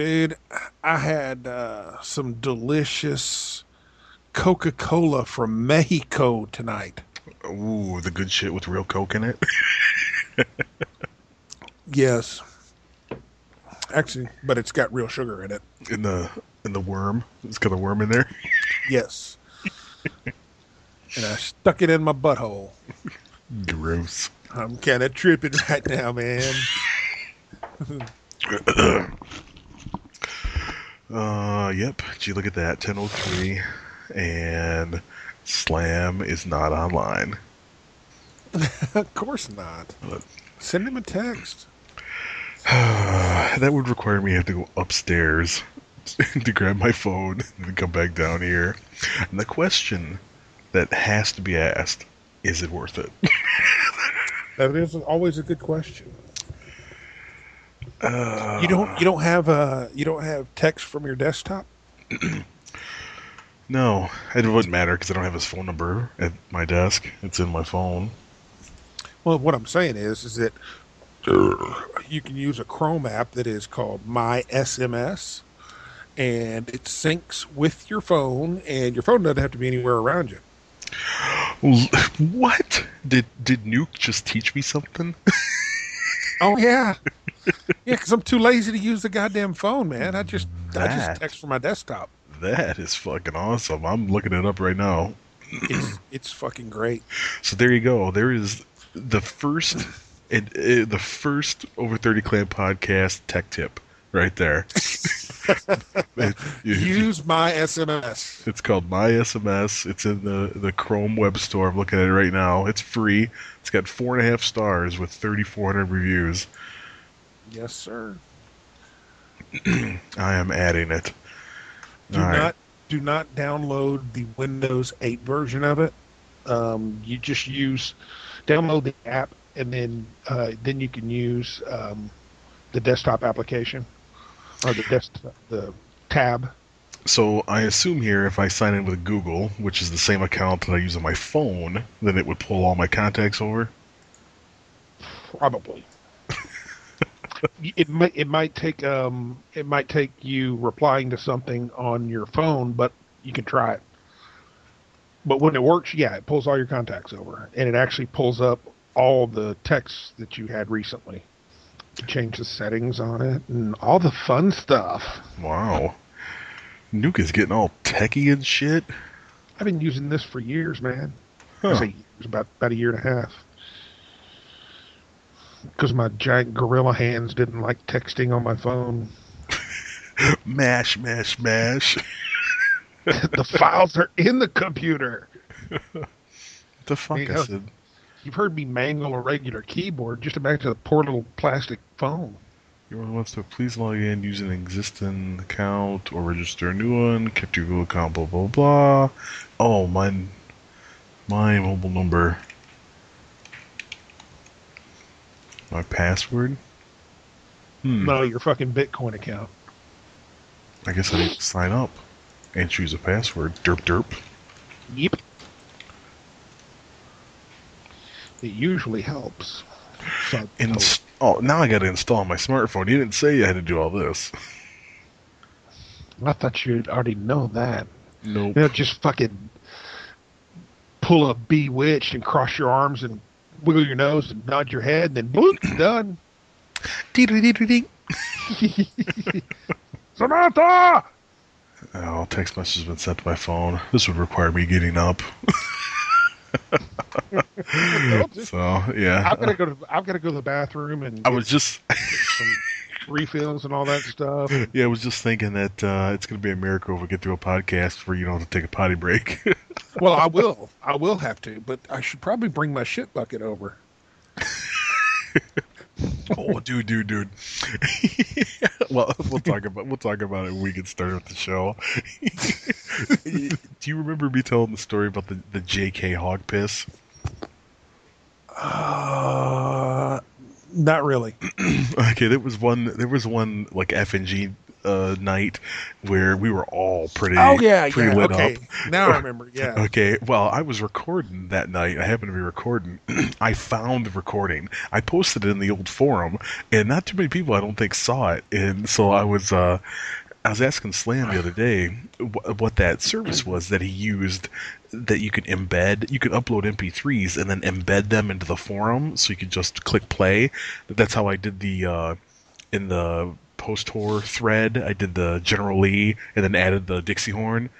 Dude, I had uh, some delicious Coca Cola from Mexico tonight. Ooh, the good shit with real Coke in it. Yes. Actually, but it's got real sugar in it. in the in the worm. It's got a worm in there. Yes. and I stuck it in my butthole. Gross. I'm kind of tripping right now, man. Uh, yep. Gee, look at that. 1003. And Slam is not online. of course not. But- Send him a text. that would require me to have to go upstairs to grab my phone and come back down here. And the question that has to be asked is it worth it? That is always a good question. Uh, You don't you don't have uh you don't have text from your desktop? No, it wouldn't matter because I don't have his phone number at my desk. It's in my phone. Well, what I'm saying is is that you can use a Chrome app that is called My SMS and it syncs with your phone and your phone doesn't have to be anywhere around you. What did did Nuke just teach me something? Oh yeah. yeah, cuz I'm too lazy to use the goddamn phone, man. I just I just text from my desktop. That is fucking awesome. I'm looking it up right now. It's it's fucking great. So there you go. There is the first, it, it, the first over thirty clan podcast tech tip right there. Use my SMS. it's called My SMS. It's in the the Chrome web store. I'm looking at it right now. It's free. It's got four and a half stars with 3,400 reviews. Yes, sir. I am adding it. Do All right. not do not download the Windows 8 version of it. Um, you just use download the app, and then uh, then you can use um, the desktop application or the desktop the tab. So I assume here if I sign in with Google, which is the same account that I use on my phone, then it would pull all my contacts over. Probably. it might it might take um it might take you replying to something on your phone, but you can try it. But when it works, yeah, it pulls all your contacts over, and it actually pulls up all the texts that you had recently. You change the settings on it and all the fun stuff. Wow. Nuke is getting all techie and shit. I've been using this for years, man. Huh. I say years, about about a year and a half. Because my giant gorilla hands didn't like texting on my phone. Mash, mash, mash. the files are in the computer. What the fuck You I know- said? You've heard me mangle a regular keyboard. Just imagine a poor little plastic phone. Everyone wants to please log in use an existing account or register a new one. Kept your Google account, blah blah blah. Oh, my, my mobile number, my password. Hmm. No, your fucking Bitcoin account. I guess I need to sign up and choose a password. Derp derp. Yep. It usually helps. So, Inst- oh, now I got to install my smartphone. You didn't say you had to do all this. I thought you'd already know that. Nope. You know, just fucking pull a bewitched and cross your arms and wiggle your nose and nod your head, and then bloop, done. Dee-dee-dee-dee-dee. Samantha! Oh, text message has been sent to my phone. This would require me getting up. so yeah, I've got to go to I've got to go to the bathroom and I was just some refills and all that stuff. yeah, I was just thinking that uh, it's going to be a miracle if we get through a podcast where you don't have to take a potty break. Well, I will. I will have to, but I should probably bring my shit bucket over. oh, dude, dude, dude. well, we'll talk about we'll talk about it when we get started with the show. Do you remember me telling the story about the the J.K. hog piss? Uh, not really. okay, there was one. There was one like F and G uh, night where we were all pretty Oh yeah, pretty yeah. lit Okay, up. now I remember. Yeah. Okay, well, I was recording that night. I happened to be recording. I found the recording. I posted it in the old forum, and not too many people, I don't think, saw it. And so I was, uh, I was asking Slam the other day what that service was that he used that you could embed. You could upload MP3s and then embed them into the forum, so you could just click play. That's how I did the uh, in the post tour thread. I did the General Lee and then added the Dixie horn.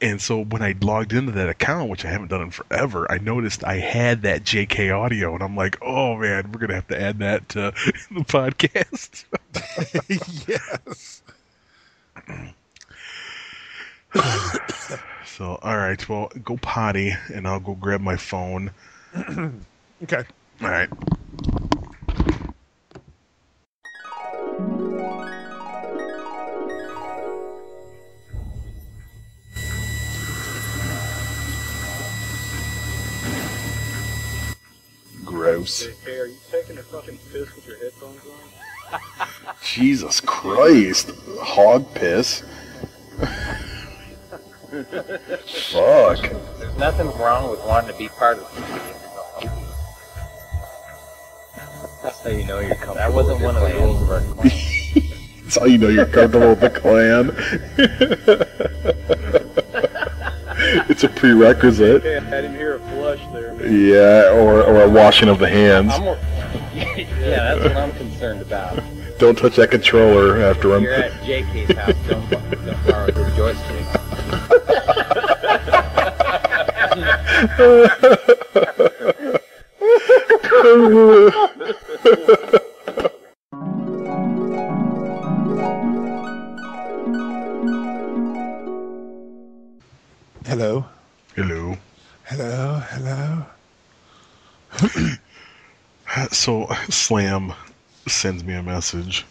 And so when I logged into that account, which I haven't done in forever, I noticed I had that JK audio, and I'm like, "Oh man, we're gonna have to add that to the podcast." yes. so, all right, well, go potty, and I'll go grab my phone. Okay. All right. Gross. Hey, are you taking a fucking piss with your headphones on? Jesus Christ. Hog piss. Fuck. There's nothing wrong with wanting to be part of the That's how you know you're comfortable. That wasn't one of the rules of our clan. That's how you know you're comfortable with the clan. it's a prerequisite. Okay, I didn't hear a flush there, man. Yeah, or, or a washing of the hands. I'm more, yeah, that's what I'm concerned about. Don't touch that controller after I'm. You're at JK's house. Don't, don't borrow his joystick. Hello. Hello. Hello. Hello. So Slam sends me a message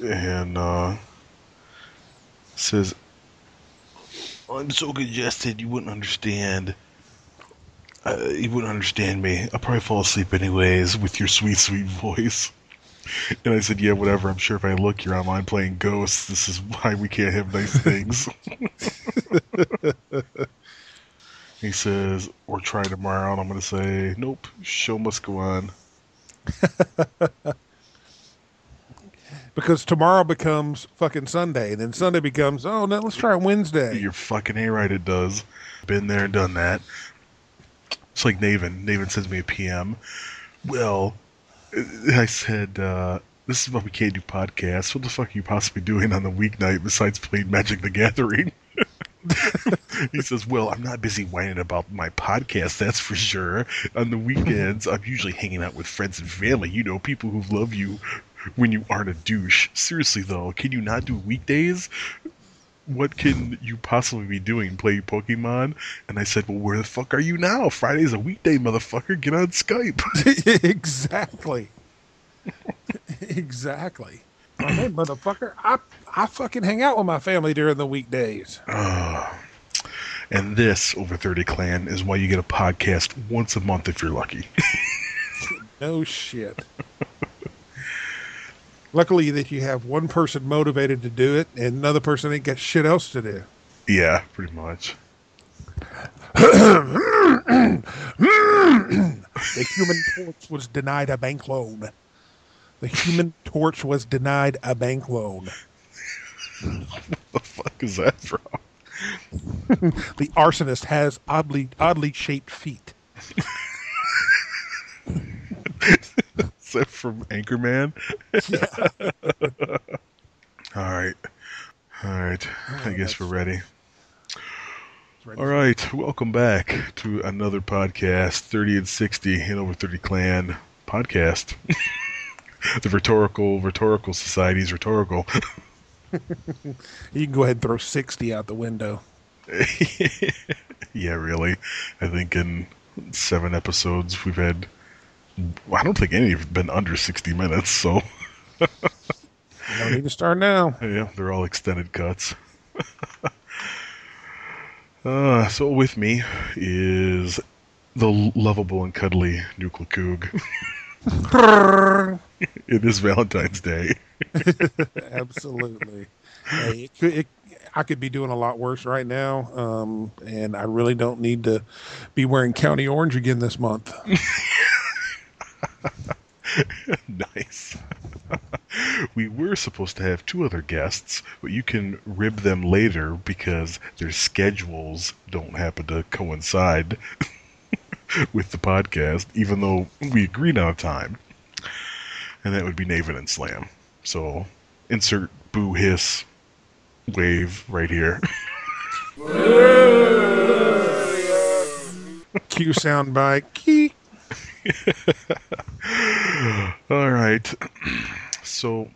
and uh, says, "I'm so congested, you wouldn't understand. Uh, you wouldn't understand me. I'll probably fall asleep anyways with your sweet, sweet voice." And I said, "Yeah, whatever. I'm sure if I look, you're online playing ghosts. This is why we can't have nice things." He says, or try tomorrow, and I'm going to say, nope, show must go on. Because tomorrow becomes fucking Sunday, and then Sunday becomes oh no, let's try Wednesday. You're fucking A right, it does. Been there, done that. It's like Naven. Naven sends me a PM. Well, I said, uh, this is why we can't do podcasts. What the fuck are you possibly doing on the weeknight besides playing Magic the Gathering? he says, Well, I'm not busy whining about my podcast, that's for sure. On the weekends, I'm usually hanging out with friends and family, you know, people who love you when you aren't a douche. Seriously, though, can you not do weekdays? What can you possibly be doing? Play Pokemon? And I said, Well, where the fuck are you now? Friday's a weekday, motherfucker. Get on Skype. exactly. exactly. Hey, motherfucker, I I fucking hang out with my family during the weekdays. Ah. and this, Over 30 Clan, is why you get a podcast once a month if you're lucky. No shit. Luckily that you have one person motivated to do it and another person ain't got shit else to do. yeah, pretty much. The human torch was denied a bank loan. The human torch was denied a bank loan. What the fuck is that from? The arsonist has oddly oddly shaped feet. That from Anchorman? All right. All right. I guess we're ready. It's All right. Welcome back to another podcast, 30 and 60 in Over 30 Clan podcast. the Rhetorical Rhetorical Society's rhetorical. You can go ahead and throw sixty out the window. yeah, really. I think in seven episodes we've had. I don't think any have been under 60 minutes, so You don't need to start now. yeah, they're all extended cuts. uh, so with me is the lovable and cuddly Nuclear Coog. it is Valentine's Day. Absolutely. Hey, it could, it, I could be doing a lot worse right now, um, and I really don't need to be wearing county orange again this month. nice. we were supposed to have two other guests, but you can rib them later because their schedules don't happen to coincide with the podcast, even though we agreed on a time. And that would be Naven and Slam. So insert boo hiss wave right here. Cue sound by key. All right. So,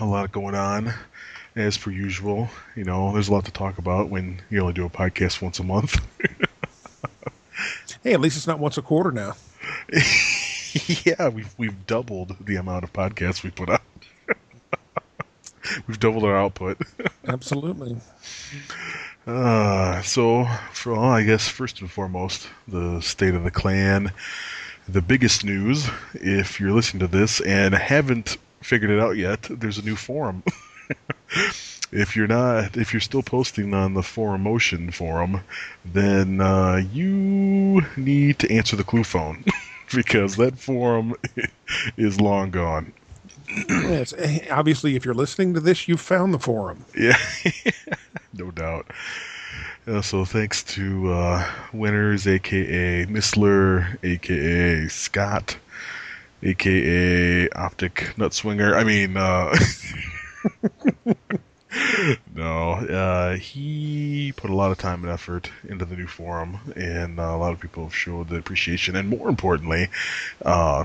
a lot going on, as per usual. You know, there's a lot to talk about when you only do a podcast once a month. hey, at least it's not once a quarter now. yeah, we've we've doubled the amount of podcasts we put out. we've doubled our output. Absolutely. Uh, so, for well, I guess first and foremost, the state of the clan. The biggest news, if you're listening to this and haven't figured it out yet, there's a new forum. if you're not, if you're still posting on the Forumotion forum, then uh, you need to answer the clue phone because that forum is long gone. Yes, eh, obviously, if you're listening to this, you've found the forum. Yeah, no doubt. Uh, so thanks to uh, Winners, aka Missler, aka Scott, aka Optic Nutswinger. I mean, uh, no, uh, he put a lot of time and effort into the new forum, and uh, a lot of people have showed the appreciation. And more importantly, uh,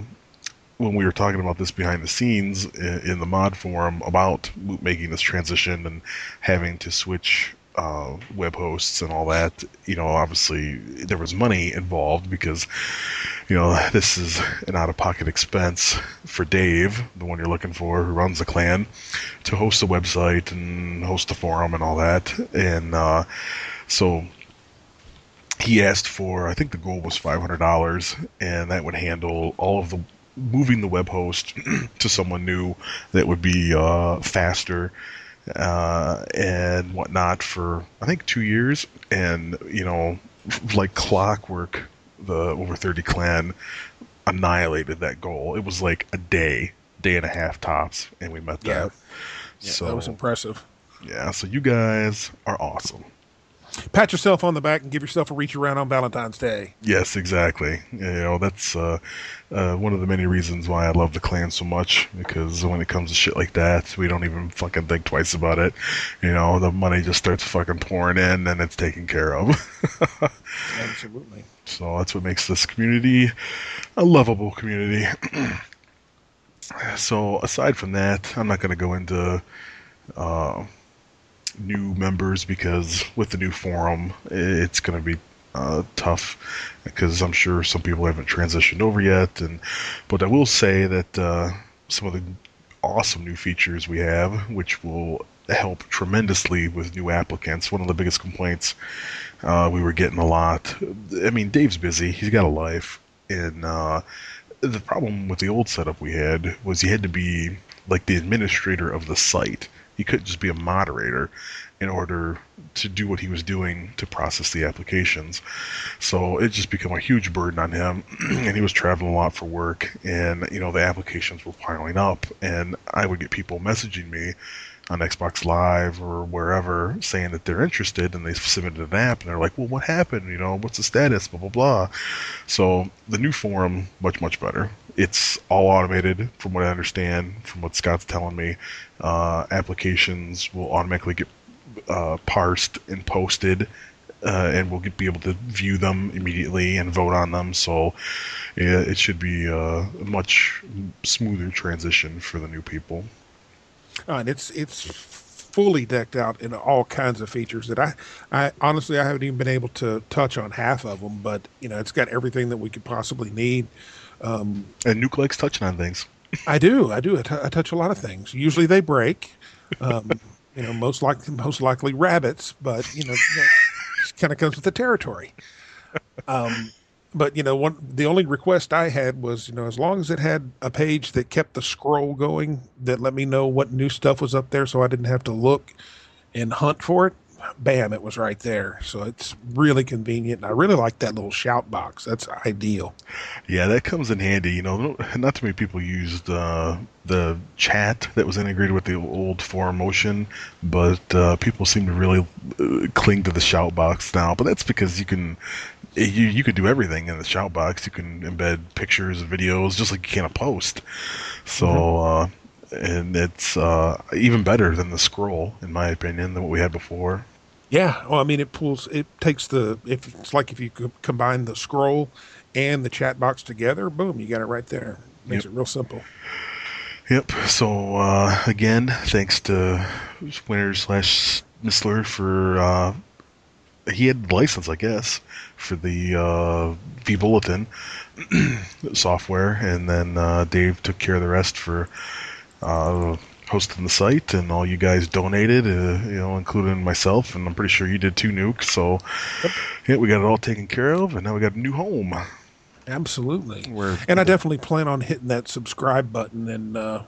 when we were talking about this behind the scenes in, in the mod forum about making this transition and having to switch uh, web hosts and all that, you know, obviously there was money involved because, you know, this is an out of pocket expense for Dave, the one you're looking for, who runs the clan, to host the website and host the forum and all that. And uh, so he asked for, I think the goal was $500, and that would handle all of the moving the web host to someone new that would be uh, faster uh, and whatnot for I think two years, and you know, like clockwork, the over thirty clan annihilated that goal. It was like a day, day and a half tops, and we met Yeah. that. Yeah, so that was impressive. yeah, so you guys are awesome. Pat yourself on the back and give yourself a reach around on Valentine's Day. Yes, exactly. You know, that's uh, uh, one of the many reasons why I love the clan so much. Because when it comes to shit like that, we don't even fucking think twice about it. You know, the money just starts fucking pouring in, and it's taken care of. Absolutely. so that's what makes this community a lovable community. so aside from that, I'm not going to go into uh, new members because with the new forum, it's going to be uh, tough because I'm sure some people haven't transitioned over yet. And but I will say that uh, some of the awesome new features we have, which will help tremendously with new applicants. One of the biggest complaints uh, we were getting a lot. I mean, Dave's busy; he's got a life, and uh, the problem with the old setup we had was you had to be like the administrator of the site. You couldn't just be a moderator in order to do what he was doing to process the applications. So it just became a huge burden on him, and he was traveling a lot for work. And you know the applications were piling up, and I would get people messaging me on Xbox Live or wherever saying that they're interested, and they submitted an app, and they're like, "Well, what happened? You know, what's the status? Blah blah blah." So the new forum much much better. It's all automated, from what I understand, from what Scott's telling me. Uh, applications will automatically get uh, parsed and posted, uh, and we'll get, be able to view them immediately and vote on them. So it should be uh, a much smoother transition for the new people. Uh, and it's it's fully decked out in all kinds of features that I, I honestly I haven't even been able to touch on half of them. But you know, it's got everything that we could possibly need. Um, And Nuke likes touching on things. I do, I do. I, t- I touch a lot of things. Usually they break. Um, you know, most likely most likely rabbits, but you know, that just kind of comes with the territory. Um, but you know, one the only request I had was, you know, as long as it had a page that kept the scroll going that let me know what new stuff was up there, so I didn't have to look and hunt for it. Bam, it was right there. So it's really convenient. And I really like that little shout box. That's ideal. Yeah, that comes in handy. You know, not too many people used uh, the chat that was integrated with the old Forumotion, but uh, people seem to really uh, cling to the shout box now. But that's because you can you you could do everything in the shout box. You can embed pictures, videos, just like you can a post. So. Uh, and it's uh, even better than the scroll, in my opinion, than what we had before. Yeah, well, I mean, it pulls. It takes the. If it's like if you combine the scroll and the chat box together, boom, you got it right there. Makes Yep. it real simple. Yep. So uh, again, thanks to Winter slash Missler for uh, he had the license, I guess, for the uh, vBulletin software, and then uh, Dave took care of the rest for uh, hosting the site, and all you guys donated, uh, you know, including myself, and I'm pretty sure you did too, Nuke. So yeah, we got it all taken care of, and now we got a new home. Absolutely. Where And I definitely plan on hitting that subscribe button and uh,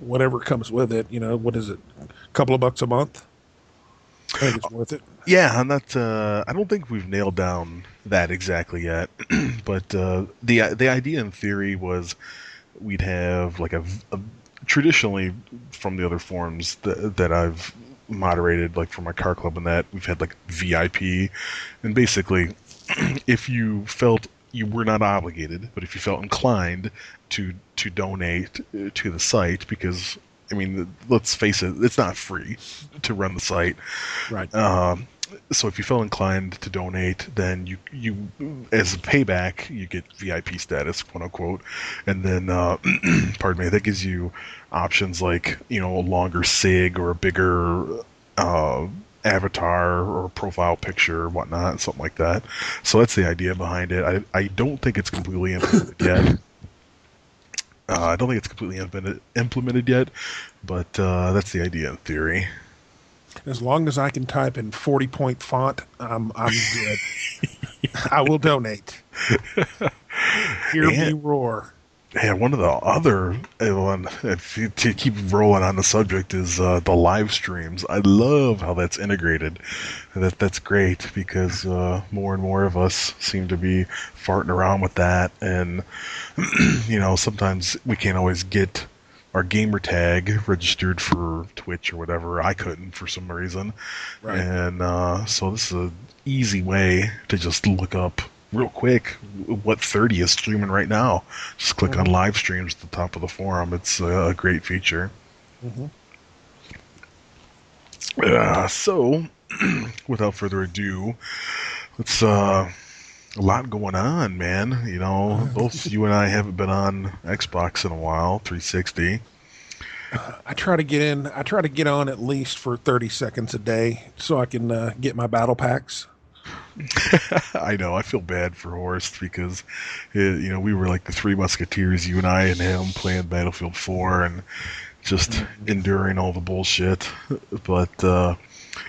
whatever comes with it. You know, what is it? A couple of bucks a month. I think it's worth it. Yeah, I'm not. Uh, I don't think we've nailed down that exactly yet. but uh, the the idea in theory was we'd have like a, a traditionally from the other forums that, that I've moderated, like for my car club and that we've had like VIP, and basically, if you felt you were not obligated, but if you felt inclined to to donate to the site, because I mean, let's face it, it's not free to run the site. Right. Um, so if you feel inclined to donate, then you you as a payback you get VIP status, quote unquote, and then uh, pardon me, that gives you options like you know a longer sig or a bigger uh, avatar or profile picture or whatnot, something like that. So that's the idea behind it. I I don't think it's completely implemented yet. Uh, I don't think it's completely implemented, implemented yet, but uh, that's the idea in theory. As long as I can type in 40 point font, I'm, I'm good. I will donate. Hear me roar. Yeah, one of the other uh, one if you, to keep rolling on the subject is uh, the live streams. I love how that's integrated. That that's great because uh, more and more of us seem to be farting around with that, and you know sometimes we can't always get our gamer tag registered for Twitch or whatever. I couldn't for some reason, Right. and uh, so this is an easy way to just look up real quick what 30 is streaming right now. Just click on live streams at the top of the forum. It's a, a great feature. Mhm. Uh, so, without further ado, let's. Uh, a lot going on, man. You know, both you and I haven't been on Xbox in a while, 360. I try to get in. I try to get on at least for 30 seconds a day so I can uh, get my battle packs. I know. I feel bad for Horst because, uh you know, we were like the three musketeers, you and I and him playing Battlefield 4 and just enduring all the bullshit. But uh,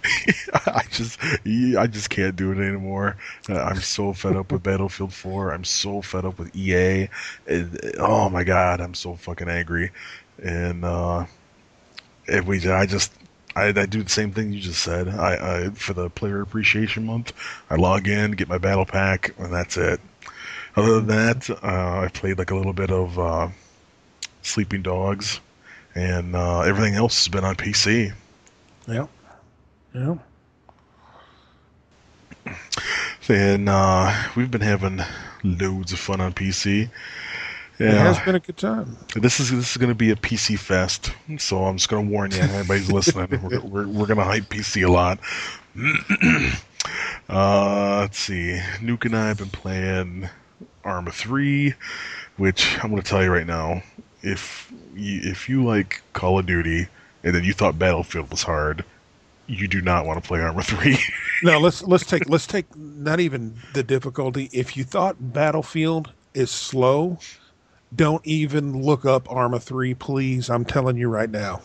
I just, I just can't do it anymore. Uh, I'm so fed up with Battlefield 4. I'm so fed up with EA. Oh my god, I'm so fucking angry. And uh, if we, I just. I, I do the same thing you just said. I, I for the player appreciation month, I log in, get my battle pack, and that's it. Other than that, uh, I played like a little bit of uh, Sleeping Dogs, and uh, everything else has been on PC. Yeah. Yeah. And uh, we've been having loads of fun on PC. Yeah. It has been a good time. this is this is going to be a PC fest, so I'm just going to warn you, everybody's listening. We're, we're, we're going to hype PC a lot. uh, let's see, Nuke and I have been playing Arma 3, which I'm going to tell you right now, if you, if you like Call of Duty and then you thought Battlefield was hard, you do not want to play Arma 3. No, let's let's take let's take not even the difficulty. If you thought Battlefield is slow, don't even look up Arma 3, please. I'm telling you right now.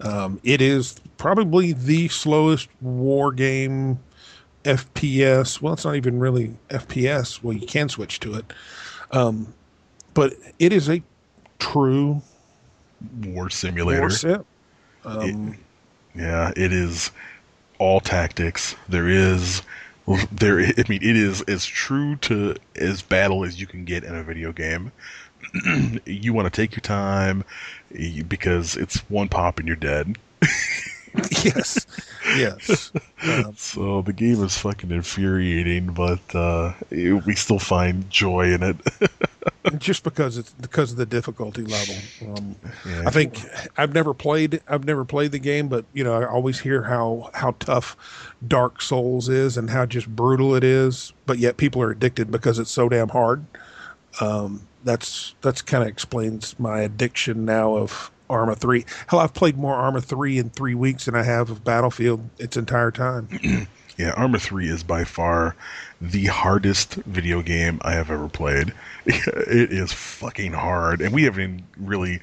Um, it is probably the slowest war game FPS. Well, it's not even really FPS. Well, you can switch to it, um, but it is a true War simulator. war sim. Um, Yeah, it is all tactics. There is there I mean it is as true to as battle as you can get in a video game. you want to take your time because it's one pop and you're dead. yes, yes. Um, So the game is fucking infuriating, but uh, we still find joy in it. just because it's because of the difficulty level. Um, Yeah. I think I've never played I've never played the game, but you know I always hear how how tough Dark Souls is and how just brutal it is. But yet people are addicted because it's so damn hard. Um, that's that's kind of explains my addiction now of Arma three. Hell, I've played more Arma three in three weeks than I have of Battlefield its entire time. Yeah, Arma 3 is by far the hardest video game I have ever played. It is fucking hard, and we haven't really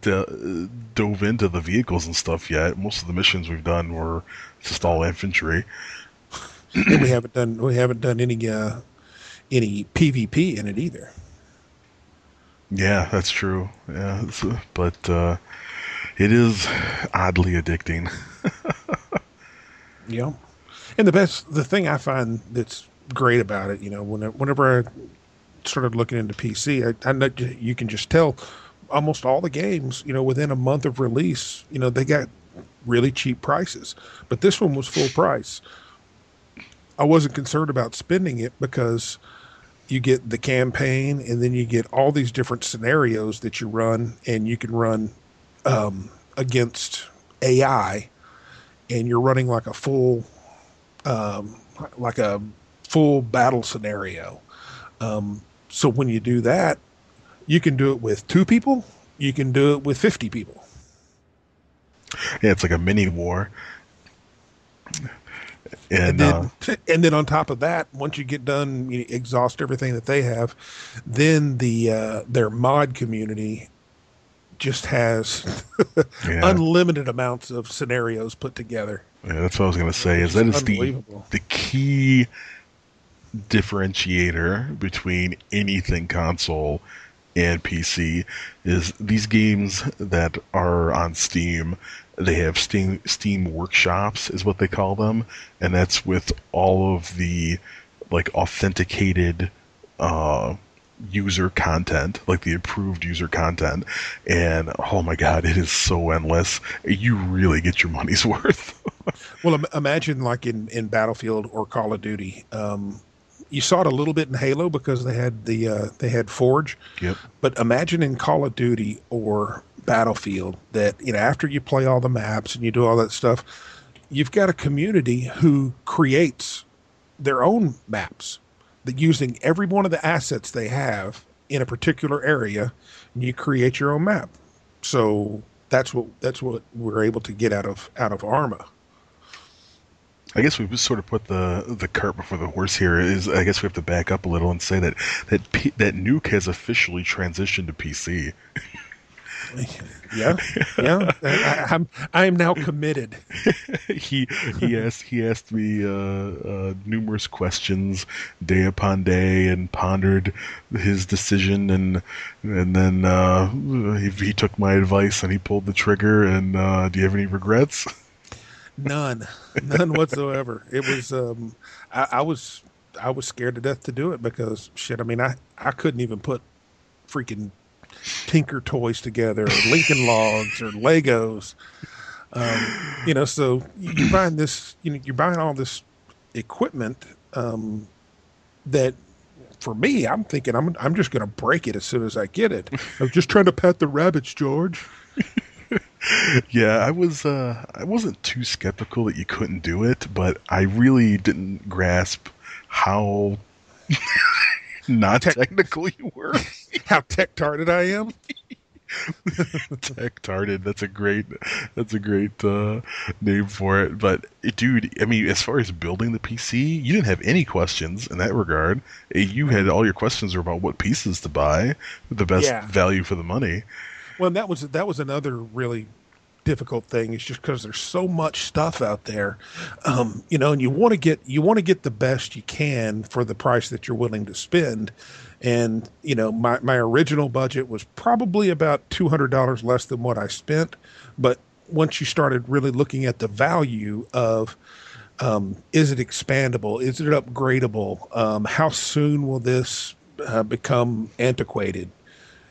d- dove into the vehicles and stuff yet. Most of the missions we've done were just all infantry. and we haven't done we haven't done any uh, any PvP in it either. Yeah, that's true. Yeah, it's, uh, but uh, it is oddly addicting. Yeah. And the best, the thing I find that's great about it, you know, when, whenever I started looking into PC, I, I know you can just tell almost all the games, you know, within a month of release, you know, they got really cheap prices. But this one was full price. I wasn't concerned about spending it because you get the campaign and then you get all these different scenarios that you run and you can run um, against AI and you're running like a full um, like a full battle scenario. Um, so when you do that, you can do it with two people, you can do it with 50 people. Yeah, it's like a mini war. And, And uh, then, and then on top of that, once you get done, you exhaust everything that they have, then the uh, their mod community just has yeah, unlimited amounts of scenarios put together. Yeah, that's what I was going to say. Is that is the the key differentiator between anything console and PC is these games that are on Steam. They have Steam Steam workshops, is what they call them, and that's with all of the like authenticated uh, user content, like the approved user content. And oh my god, it is so endless. You really get your money's worth. Well, imagine like in, in Battlefield or Call of Duty. Um, you saw it a little bit in Halo because they had the uh, they had Forge. Yep. But imagine in Call of Duty or Battlefield that you know after you play all the maps and you do all that stuff, you've got a community who creates their own maps that using every one of the assets they have in a particular area, and you create your own map. So that's what that's what we're able to get out of out of Arma. I guess we've sort of put the the cart before the horse here. Is I guess we have to back up a little and say that that P, that Nuke has officially transitioned to PC. Yeah, yeah. I, I'm I am now committed. he he asked he asked me uh, uh, numerous questions day upon day and pondered his decision and and then uh, he, he took my advice and he pulled the trigger. And uh, do you have any regrets? None, none whatsoever. It was um, I, I was I was scared to death to do it because shit. I mean, I I couldn't even put freaking Tinker toys together, or Lincoln Logs, or Legos. Um, you know, so you're buying this. You know, you're buying all this equipment um, that. For me, I'm thinking I'm I'm just going to break it as soon as I get it. I'm just trying to pet the rabbits, George. Yeah, I was. Uh, I wasn't too skeptical that you couldn't do it, but I really didn't grasp how not Tech- technical you were. How tech tarded I am. Tech tarded. That's a great. That's a great uh, name for it. But dude, I mean, as far as building the PC, you didn't have any questions in that regard. Uh, You had all your questions were about what pieces to buy, the best Yeah. value for the money. Well, and that was that was another really difficult thing is just because there's so much stuff out there, um, you know, and you want to get you want to get the best you can for the price that you're willing to spend. And you know, my my original budget was probably about two hundred dollars less than what I spent, but once you started really looking at the value of um, is it expandable? Is it upgradable? Um, how soon will this uh, become antiquated?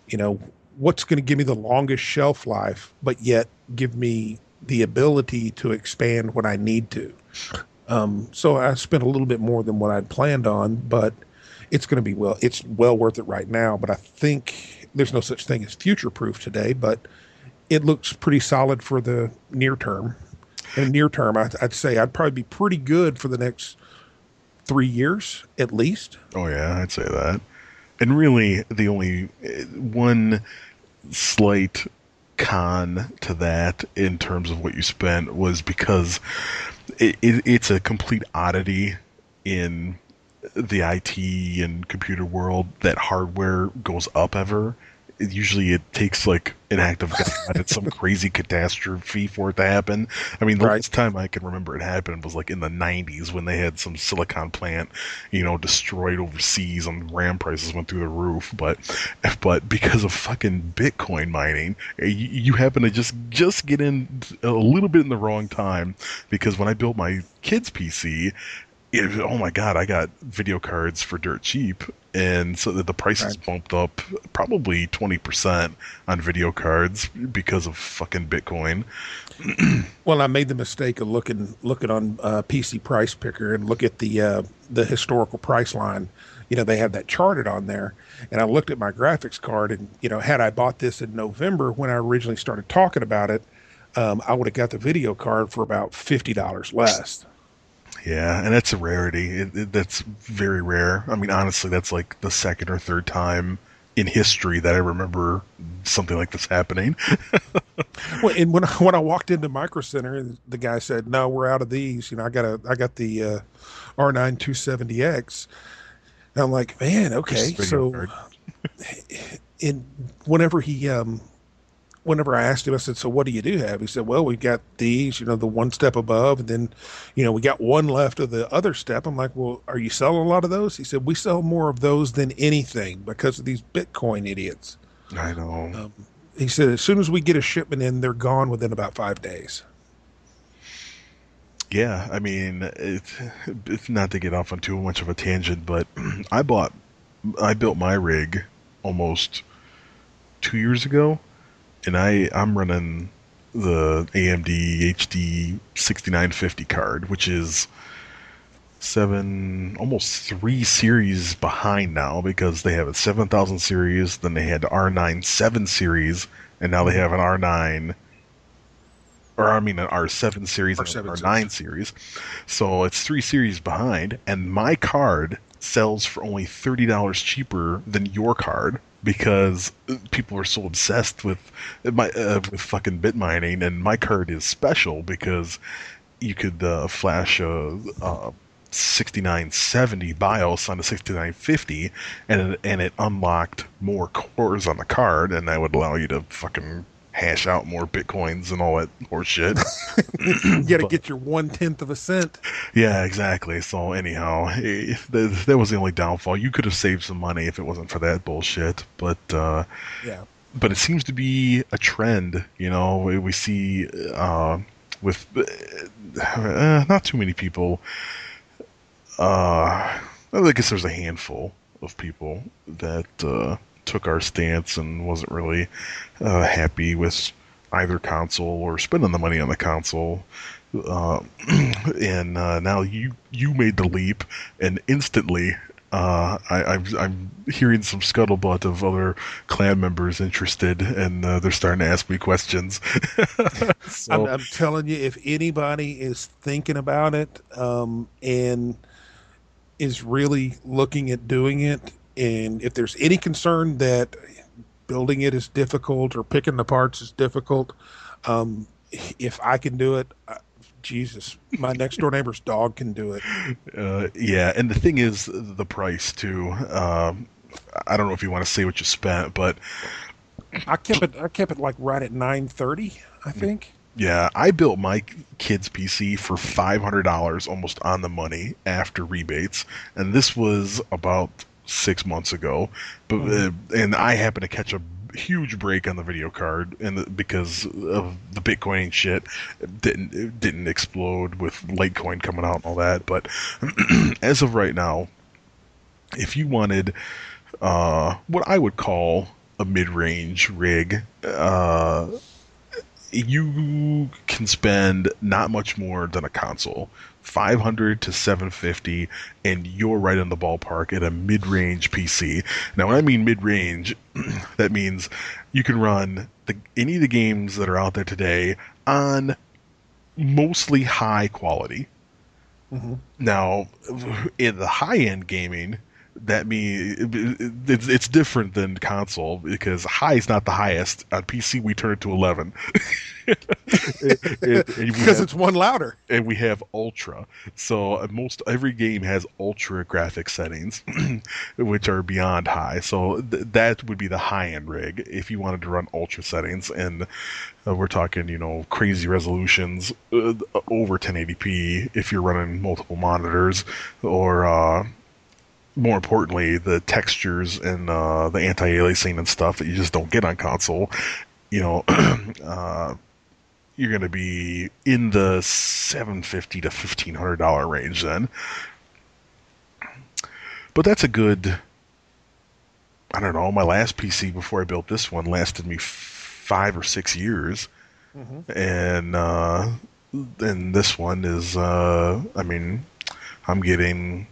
You know, what's going to give me the longest shelf life, but yet give me the ability to expand when I need to. Um, so I spent a little bit more than what I'd planned on, but it's going to be well. It's well worth it right now. But I think there's no such thing as future proof today, but it looks pretty solid for the near term. The near term, I'd, I'd say I'd probably be pretty good for the next three years at least. Oh yeah, I'd say that. And really, the only uh, one slight con to that in terms of what you spent was because it, it, it's a complete oddity in the IT and computer world that hardware goes up ever usually it takes like an act of God and some crazy catastrophe for it to happen. I mean, the Right. last time I can remember it happened was like in the 90s when they had some silicon plant, you know, destroyed overseas and RAM prices went through the roof. But, but because of fucking Bitcoin mining, you, you happen to just just get in a little bit in the wrong time because when I built my kids' PC. It, oh my god! I got video cards for dirt cheap, and so the, the prices Right. bumped up probably twenty percent on video cards because of fucking Bitcoin. Well, I made the mistake of looking looking on uh, PC Price Picker and look at the uh, the historical price line. You know, they have that charted on there, and I looked at my graphics card, and you know, had I bought this in November when I originally started talking about it, um, I would have got the video card for about fifty dollars less. Yeah, and that's a rarity. It, it, that's very rare. I mean, honestly, that's like the second or third time in history that I remember something like this happening. Well, and when I, when I walked into Micro Center, the guy said, "No, we're out of these." You know, I got a I got the uh, R9 270X. And I'm like, man, okay. So, in whenever he um, whenever I asked him, I said, "So what do you do have?" He said, "Well, we've got these, you know, the one step above, and then, you know, we got one left of the other step." I'm like, "Well, are you selling a lot of those?" He said, "We sell more of those than anything because of these Bitcoin idiots." I know. Um, he said, "As soon as we get a shipment in, they're gone within about five days." Yeah, I mean, it, it's not to get off on too much of a tangent, but I bought, I built my rig almost two years ago, and I I'm running the AMD HD 6950 card, which is seven, almost three series behind now because they have a 7000 series, then they had the R9 7 series, and now they have an R9 or I mean an R7 series and an R7 R9 series. So it's three series behind, and my card sells for only thirty dollars cheaper than your card because people are so obsessed with my uh, with fucking bit mining, and my card is special because you could uh, flash a. a 6970 BIOS on the 6950 and it, and it unlocked more cores on the card and that would allow you to fucking hash out more bitcoins and all that horse shit. You got to get your one tenth of a cent. Yeah, exactly. So anyhow, eh, th- that was the only downfall. You could have saved some money if it wasn't for that bullshit. But uh, Yeah. but it seems to be a trend. You know, we, we see uh, with uh, not too many people. Uh, I guess there's a handful of people that uh, took our stance and wasn't really uh, happy with either console or spending the money on the console. Uh, and uh, now you you made the leap, and instantly uh, I, I'm I'm hearing some scuttlebutt of other clan members interested, and uh, they're starting to ask me questions. so, I'm, I'm telling you, if anybody is thinking about it um, and is really looking at doing it, and if there's any concern that building it is difficult or picking the parts is difficult, um, if I can do it, uh, Jesus, my next door neighbor's dog can do it. uh, yeah, and the thing is the price too. Um, I don't know if you want to say what you spent, but I kept it. I kept it like right at nine thirty, I think. Yeah, I built my kid's PC for five hundred dollars, almost on the money after rebates, and this was about six months ago. But uh, and I happened to catch a huge break on the video card, and the, because of the Bitcoin shit, it didn't it didn't explode with Litecoin coming out and all that. But as of right now, if you wanted uh, what I would call a mid-range rig, uh, you can spend not much more than a console 500 to 750 and you're right in the ballpark at a mid-range pc now when i mean mid-range that means you can run the, any of the games that are out there today on mostly high quality Mhm. now in the high-end gaming that means it's, it's different than console because high is not the highest. On pc we turn it to 11 It- it- because have- it's one louder. and we have ultra. So uh, most every game has ultra graphic settings which are beyond high. So th- that would be the high end rig if you wanted to run ultra settings. And uh, we're talking you know crazy resolutions uh, over 1080p if you're running multiple monitors or uh, more importantly the textures and uh, the anti-aliasing and stuff that you just don't get on console you know uh, you're going to be in the 750 to 1500 dollar range then but that's a good i don't know my last pc before i built this one lasted me five or six years Mhm. and uh and this one is uh i mean i'm getting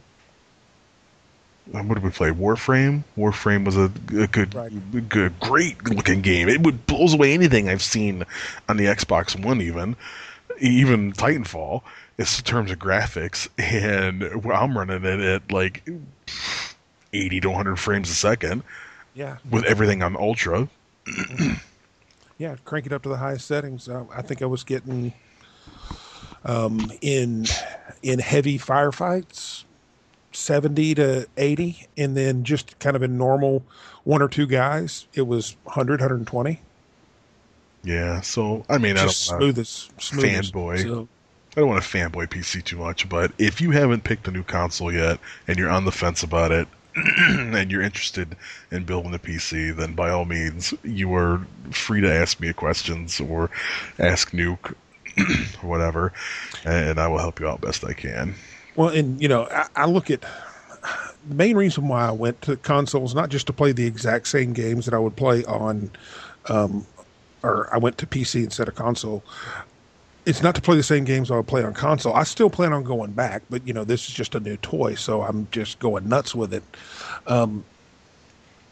what did we play? Warframe. Warframe was a, a good, Right. good, great looking game. It would blows away anything I've seen on the Xbox One, even, even Titanfall. It's in terms of graphics, and I'm running it at like 80 to 100 frames a second Yeah, with everything on ultra. yeah. Crank it up to the highest settings. Uh, I think I was getting um, in in heavy firefights, seventy to eighty, and then just kind of in normal one or two guys, it was 100, 120. Yeah. So I mean, I just don't. Wanna, smooth as smooth fanboy. So, I don't want to fanboy PC too much, but if you haven't picked a new console yet and you're on the fence about it and you're interested in building a PC, then by all means, you are free to ask me questions or ask Nuke or whatever, and I will help you out best I can. Well, and you know, I, I look at the main reason why I went to consoles not just to play the exact same games that I would play on, um, or I went to PC instead of console. It's not to play the same games I would play on console. I still plan on going back, but you know, this is just a new toy, so I'm just going nuts with it. Um,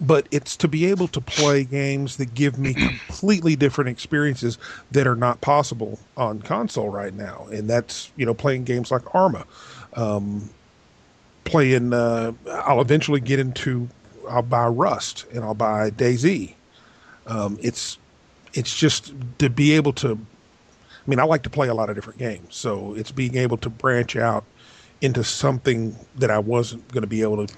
but it's to be able to play games that give me completely different experiences that are not possible on console right now, and that's you know playing games like Arma um, playing. Uh, I'll eventually get into. I'll buy Rust and I'll buy DayZ. Um, it's it's just to be able to. I mean, I like to play a lot of different games, so it's being able to branch out into something that I wasn't going to be able to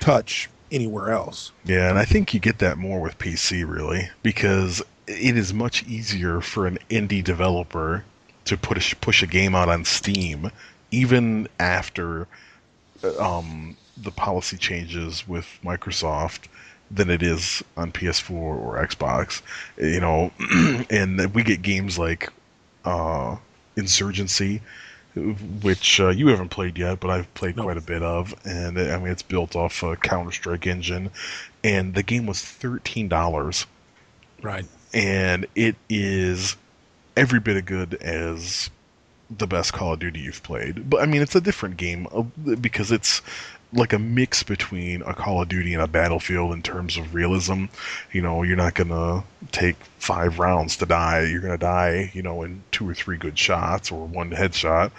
touch anywhere else. Yeah, and I think you get that more with PC really because it is much easier for an indie developer to push push a game out on Steam even after uh, um, the policy changes with Microsoft than it is on PS4 or Xbox. You know, and we get games like uh, Insurgency which uh, you haven't played yet, but I've played No. quite a bit of, and uh, I mean it's built off a Counter Strike engine, and the game was thirteen dollars, Right. and it is every bit as good as the best Call of Duty you've played. But I mean, it's a different game uh, because it's like a mix between a Call of Duty and a Battlefield in terms of realism. You know, you're not gonna take five rounds to die. You're gonna die, you know, in two or three good shots or one headshot.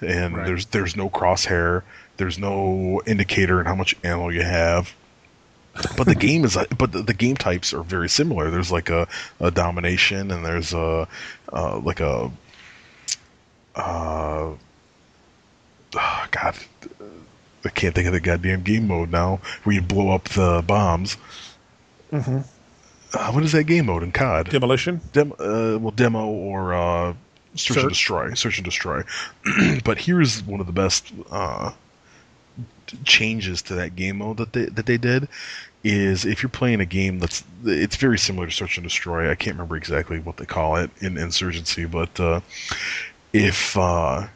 And Right. there's there's no crosshair. There's no indicator in how much ammo you have. But the game is, but the, the game types are very similar. There's like a, a domination, and there's a uh, like a uh, oh, God, I can't think of the goddamn game mode now where you blow up the bombs. Mm-hmm. uh, what is that game mode in COD? Demolition. Dem- uh, well, demo or uh, search, and destroy. Search and destroy. but here's one of the best uh, changes to that game mode that they that they did is if you're playing a game that's it's very similar to search and destroy. I can't remember exactly what they call it in insurgency, but uh, if uh,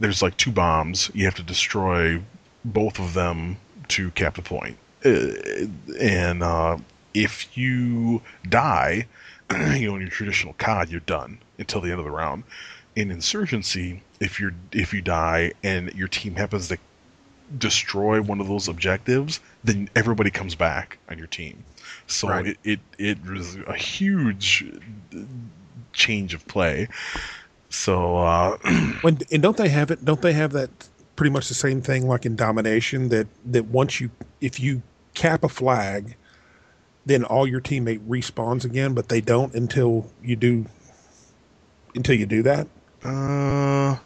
there's like two bombs, you have to destroy both of them to cap the point. Uh, and uh, if you die, you know, in your traditional COD, you're done until the end of the round. In Insurgency, if you're if you die and your team happens to destroy one of those objectives, then everybody comes back on your team. So Right. it, it it was a huge change of play. So uh, When and don't they have it? Don't they have that pretty much the same thing like in domination that that once you if you cap a flag, then all your teammate respawns again, but they don't until you do until you do that. Uh,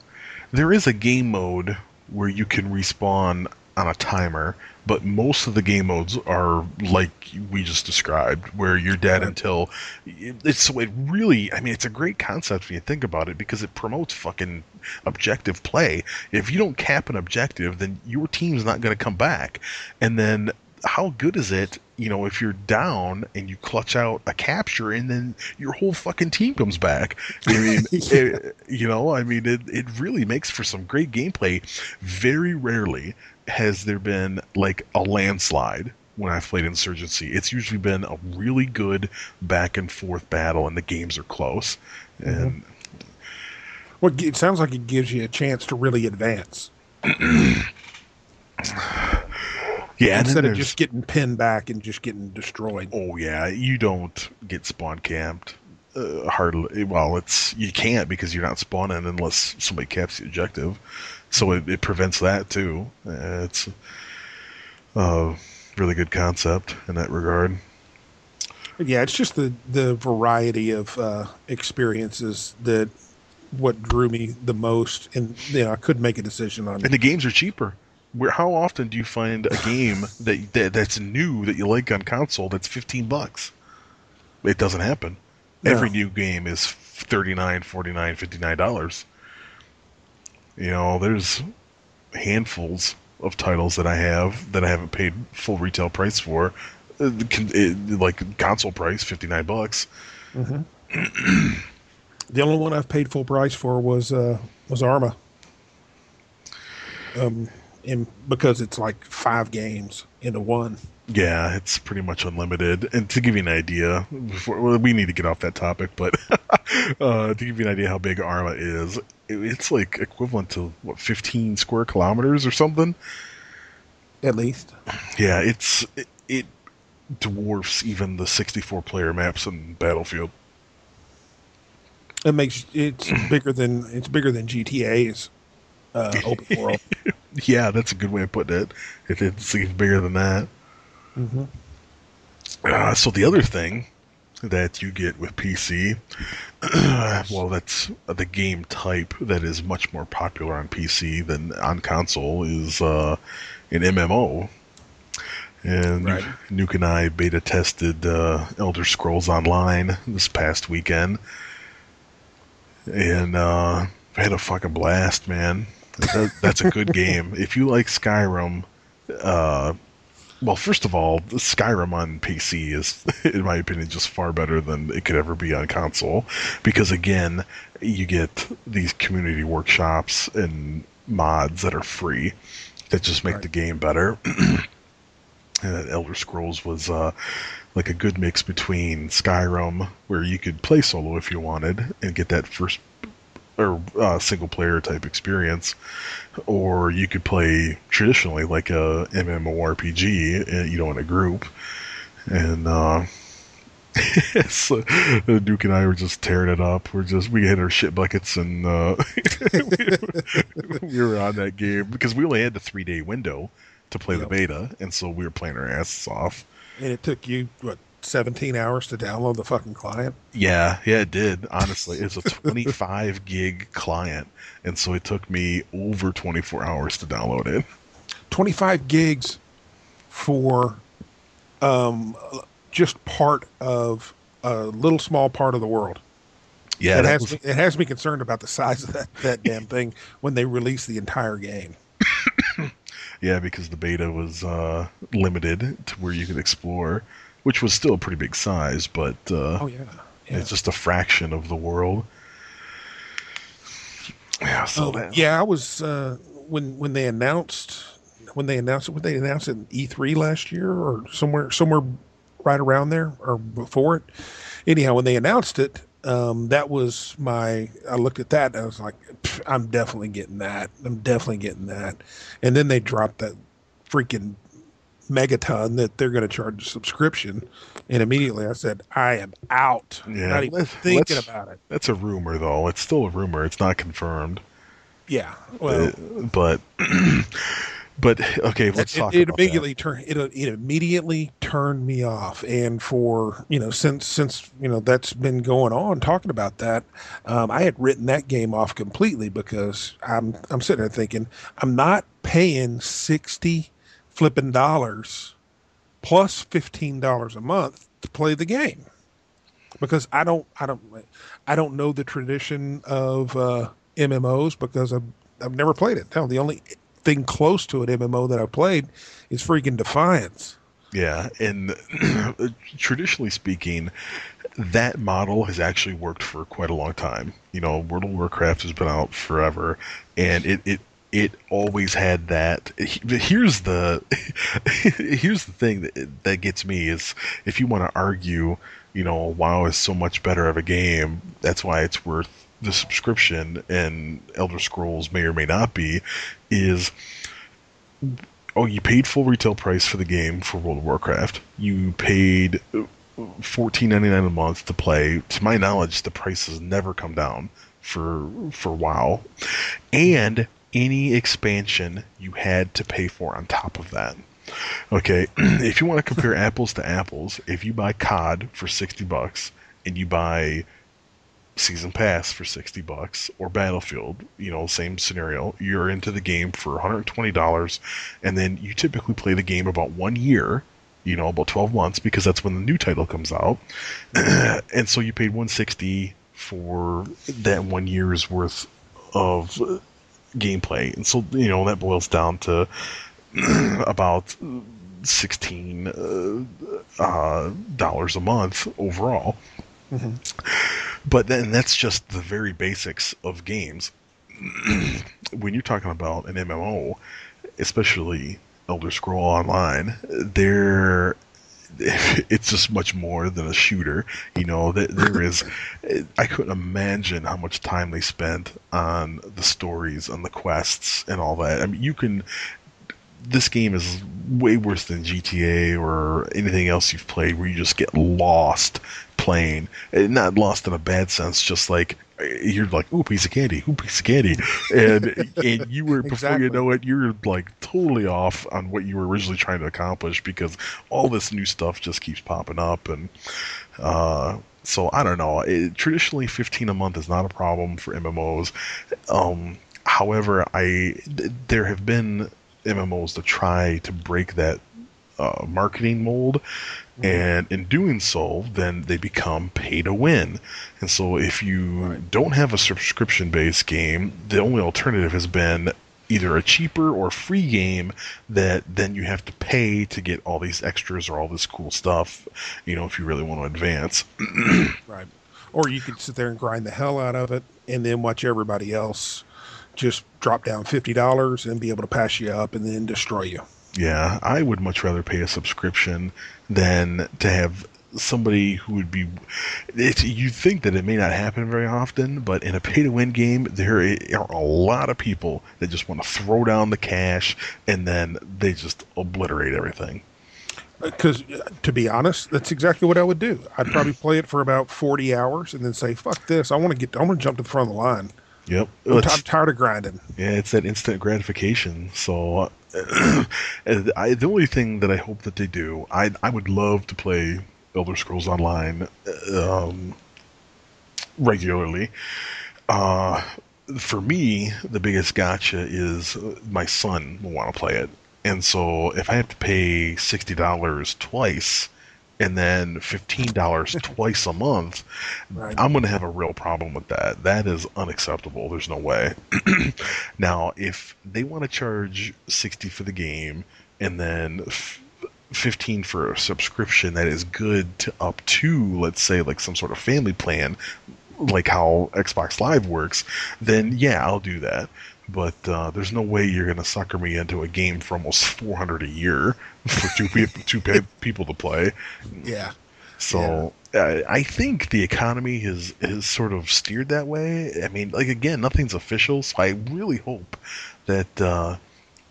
there is a game mode where you can respawn on a timer, but most of the game modes are like we just described, where you're dead until it's so it really. I mean, it's a great concept when you think about it because it promotes fucking objective play. If you don't cap an objective, then your team's not going to come back, and then. How good is it, you know, if you're down and you clutch out a capture and then your whole fucking team comes back? I mean, it- you know, I mean, it, it really makes for some great gameplay. Very rarely has there been like a landslide when I've played Insurgency. It's usually been a really good back and forth battle, and the games are close. And Well, it sounds like it gives you a chance to really advance yeah, instead of just getting pinned back and just getting destroyed. Oh yeah, you don't get spawn camped. Uh, hardly. Well, it's you can't because you're not spawning unless somebody caps the objective. So it, it prevents that too. It's a really good concept in that regard. Yeah, it's just the the variety of uh, experiences that what drew me the most, and you know, I could make a decision on. And the games are cheaper. Where how often do you find a game that, that that's new that you like on console that's 15 bucks? It doesn't happen. No. Every new game is 39, 49, 59 dollars. You know, there's handfuls of titles that I have that I haven't paid full retail price for. Uh, like console price 59 bucks. Mhm. the only one I've paid full price for was uh, was Arma. Um, and because it's like five games into one. Yeah, it's pretty much unlimited. And to give you an idea, before, well, we need to get off that topic, but uh, to give you an idea how big Arma is, it's like equivalent to what 15 square kilometers or something. At least, Yeah, it's it, it dwarfs even the 64 player maps in Battlefield. it makes it's bigger than it's bigger than GTA's uh, open world. Yeah, that's a good way of putting it. It, it's even bigger than that. hmm Uh, so the other thing that you get with PC, well, that's the game type that is much more popular on PC than on console is uh, an MMO. And Right. Nuke and I beta tested uh, Elder Scrolls Online this past weekend, and uh, I had a fucking blast, man. That, that's a good game. If you like Skyrim, uh, well, first of all, Skyrim on PC is, in my opinion, just far better than it could ever be on console. Because again, you get these community workshops and mods that are free that just make Right. the game better. and Elder Scrolls was uh, like a good mix between Skyrim, where you could play solo if you wanted and get that first or uh, single player type experience, or you could play traditionally like a MMORPG, uh, you know, in a group. And uh, so Duke and I were just tearing it up. We're just we had our shit buckets and uh, we were on that game because we only had the three day window to play the beta, and so we were playing our asses off. And it took you what seventeen hours to download the fucking client. Yeah, yeah, it did. Honestly, it's a 25 gig client, and so it took me over 24 hours to download it. 25 gigs for um just part of a little small part of the world. Yeah, it has was- me, it has me concerned about the size of that, that damn thing when they release the entire game. yeah, because the beta was uh, limited to where you could explore, which was still a pretty big size, but uh, Oh yeah, yeah. it's just a fraction of the world. Yeah, so Oh, that, yeah, I was uh, when when they announced when they announced it. When they announced it in E3 last year or somewhere somewhere right around there or before it. Anyhow, when they announced it, um, that was my. I looked at that and I was like, I'm definitely getting that. I'm definitely getting that. And then they dropped that freaking megaton that they're going to charge a subscription, and immediately I said, I am out. Yeah, Not even let's- thinking let's- about it. that's a rumor, though. It's still a rumor. It's not confirmed. Yeah. Well. Uh, but but okay, let's it, talk it about immediately turned it, it immediately turned me off and for you know since since you know that's been going on talking about that um, i had written that game off completely because i'm i'm sitting there thinking i'm not paying 60 flipping dollars plus $15 a month to play the game because i don't i don't i don't know the tradition of uh mmos because i've i've never played it no the only thing close to an MMO that I've played is freaking Defiance. Yeah, and traditionally speaking, that model has actually worked for quite a long time. You know, World of Warcraft has been out forever, and it it it always had that. Here's the here's the thing that that gets me is if you want to argue, you know, WoW is so much better of a game. That's why it's worth the subscription, and Elder Scrolls may or may not be. Is oh, you paid full retail price for the game for World of Warcraft. You paid fourteen ninety nine a month to play. To my knowledge, the price has never come down for for WoW, and any expansion you had to pay for on top of that. Okay, if you want to compare apples to apples, if you buy COD for sixty bucks and you buy season pass for 60 bucks or battlefield you know same scenario you're into the game for $120 and then you typically play the game about one year you know about 12 months because that's when the new title comes out and so you paid 160 for that one year's worth of gameplay. And so you know that boils down to about 16 uh, uh, dollars a month overall. But then that's just the very basics of games. when you're talking about an MMO, especially Elder Scroll Online, there it's just much more than a shooter. You know, there is. I couldn't imagine how much time they spent on the stories, on the quests, and all that. I mean, you can. This game is way worse than GTA or anything else you've played, where you just get lost playing. Eh, Not lost in a bad sense, just like you're like, "Ooh, piece of candy! Ooh, piece of candy!" and and you were before you know it, you're like totally off on what you were originally trying to accomplish because all this new stuff just keeps popping up, and uh, so I don't know. It, traditionally, fifteen a month is not a problem for MMOs. Um, however, I th- there have been MMOs to try to break that uh, marketing mold, Mm-hmm. and in doing so, then they become pay to win. And so, if you don't have a subscription based game, the only alternative has been either a cheaper or free game that then you have to pay to get all these extras or all this cool stuff, you know, if you really want to advance. Right. Or you could sit there and grind the hell out of it and then watch everybody else just drop down $50 and be able to pass you up and then destroy you. Yeah, I would much rather pay a subscription than to have somebody who would be. You think that it may not happen very often, but in a pay to win game, there are a lot of people that just want to throw down the cash and then they just obliterate everything. Because uh, to be honest, that's exactly what I would do. I'd probably play it for about 40 hours and then say, fuck this. I want to get, I want to jump to the front of the line. Yep. I'm, t- I'm tired of grinding. Yeah, it's that instant gratification. So, and I, the only thing that I hope that they do, I I would love to play Elder Scrolls Online um, regularly. Uh, for me, the biggest gotcha is my son will want to play it, and so if I have to pay sixty dollars twice, and then fifteen dollars twice a month, Right. I'm going to have a real problem with that. That is unacceptable. There's no way. now, if they want to charge sixty for the game and then f- fifteen for a subscription that is good to up to, let's say, like some sort of family plan, like how Xbox Live works, then yeah, I'll do that. But uh, there's no way you're going to sucker me into a game for almost 400 a year for two people two pe- people to play. Yeah. So uh, I think the economy has has sort of steered that way. I mean, like again, nothing's official, so I really hope that uh,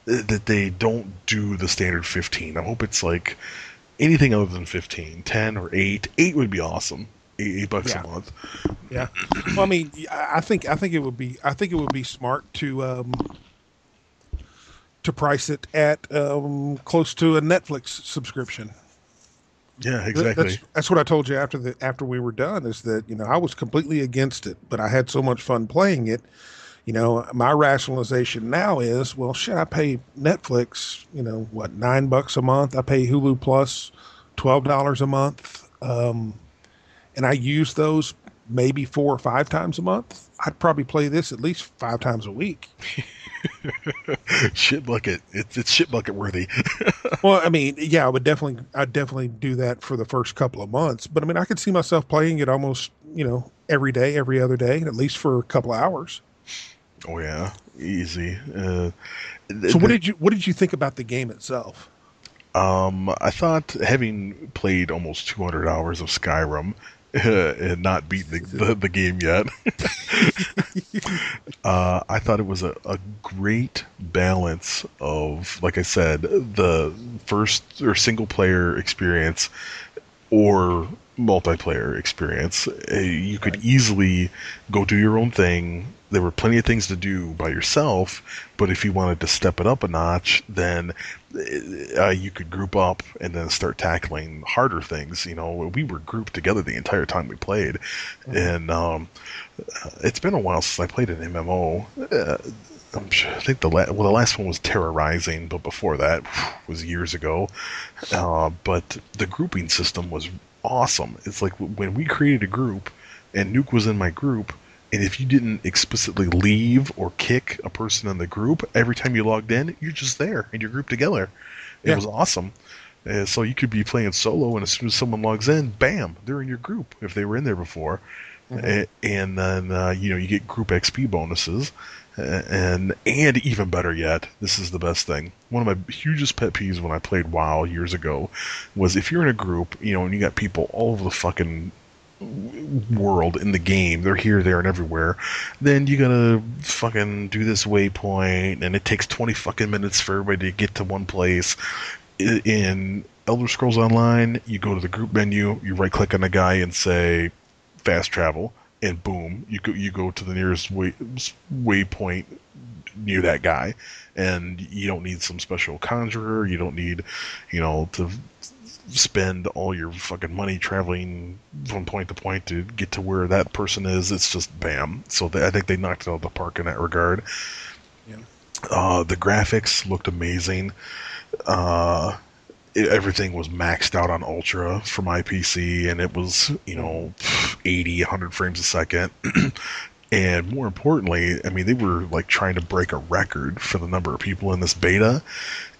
that they don't do the standard 15. I hope it's like anything other than 15, 10 or 8. 8 would be awesome. 8, bucks Yeah. a month. Yeah. Well, I mean, I I think I think it would be I think it would be smart to um, to price it at um, close to a Netflix subscription. Yeah, exactly. That's, that's what I told you after the after we were done. Is that you know I was completely against it, but I had so much fun playing it. You know, my rationalization now is, well, shit, I pay Netflix. You know, what nine bucks a month? I pay Hulu Plus twelve dollars a month, um, and I use those maybe four or five times a month. I'd probably play this at least five times a week. shit bucket. It's it's shit bucket worthy. Well, I mean, yeah, I would definitely, I'd definitely do that for the first couple of months. But I mean, I could see myself playing it almost, you know, every day, every other day, at least for a couple of hours. oh yeah, easy. Uh, So, what did you, what did you think about the game itself? Um, I thought having played almost 200 hours of Skyrim and not beat the, the, the game yet, uh, I thought it was a, a great balance of, like I said, the first or single player experience or multiplayer experience. Uh, You could easily go do your own thing. There were plenty of things to do by yourself, but if you wanted to step it up a notch, then uh, you could group up and then start tackling harder things. You know, we were grouped together the entire time we played, and um, it's been a while since I played an MMO. Uh, I'm sure, I think the la- well, the last one was TERA Rising, but before that was years ago. Uh, but the grouping system was awesome. It's like when we created a group, and Nuke was in my group. And if you didn't explicitly leave or kick a person in the group, every time you logged in, you're just there and you're grouped together. It Yeah. was awesome. Uh, so you could be playing solo, and as soon as someone logs in, bam, they're in your group if they were in there before. A- and then uh, you know you get group XP bonuses, and and even better yet, this is the best thing. One of my hugest pet peeves when I played WoW years ago was if you're in a group, you know, and you got people all over the fucking world in the game. They're here, there, and everywhere. Then you gotta fucking do this waypoint, and it takes twenty fucking minutes for everybody to get to one place. In Elder Scrolls Online, you go to the group menu, you right click on a guy and say fast travel, and boom, you go you go to the nearest way, waypoint near that guy, and you don't need some special conjurer. You don't need, you know, to spend all your fucking money traveling from point to point to get to where that person is. It's just bam. So they, I think they knocked it out of the park in that regard. Yeah. Uh, the graphics looked amazing. Uh, it- everything was maxed out on ultra for my PC, and it was you know 80, 100 frames a second. and more importantly, I mean they were like trying to break a record for the number of people in this beta,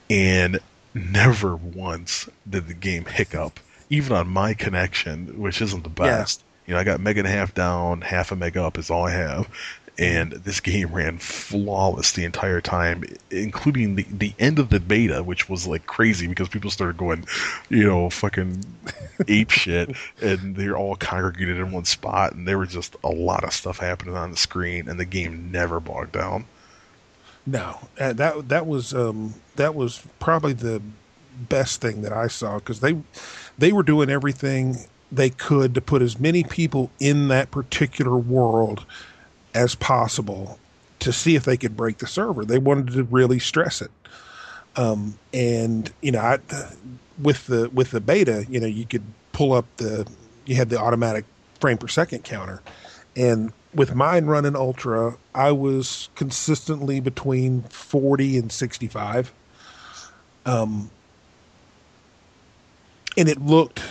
and never once did the game hiccup, even on my connection, which isn't the Yeah. best. You know, I got mega and a half down, half a mega up is all I have. And this game ran flawless the entire time, including the, the end of the beta, which was like crazy because people started going, you know, fucking ape shit, and they're all congregated in one spot, and there was just a lot of stuff happening on the screen, and the game never bogged down. No, uh, that that was um, that was probably the best thing that I saw because they they were doing everything they could to put as many people in that particular world as possible to see if they could break the server. They wanted to really stress it. Um, and you know, I, with the with the beta, you know, you could pull up the you had the automatic frame per second counter, and with mine running ultra, I was consistently between forty and sixty five. Um, and it looked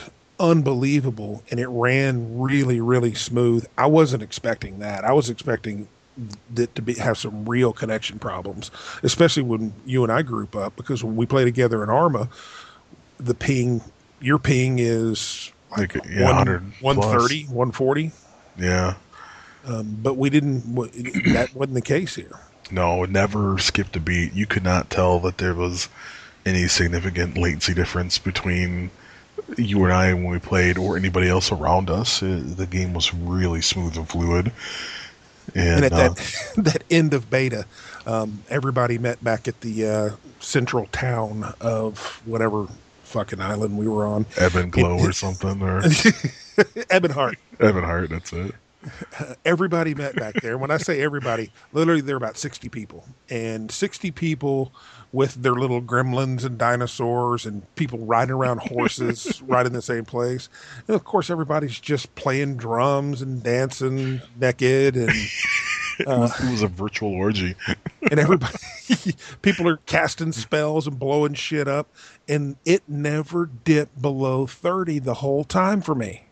unbelievable and it ran really really smooth. I wasn't expecting that. I was expecting that to be have some real connection problems, especially when you and I group up because when we play together in Arma, the ping your ping is like Like, yeah, one- 100 plus. 130, 140. Yeah. Um, but we didn't. That wasn't the case here. No, it never skipped a beat. You could not tell that there was any significant latency difference between you and I when we played or anybody else around us. It, the game was really smooth and fluid. And And, at uh, that that end of beta, um, everybody met back at the uh, central town of whatever fucking island we were on. Evan Glow or something, or Ebonheart. Evan Hart, that's it. Everybody met back there. When I say everybody, literally there were about sixty people, and sixty people with their little gremlins and dinosaurs and people riding around horses right in the same place. And of course, everybody's just playing drums and dancing naked and. It Uh, was, it was a virtual orgy. and everybody people are casting spells and blowing shit up and it never dipped below 30 the whole time for me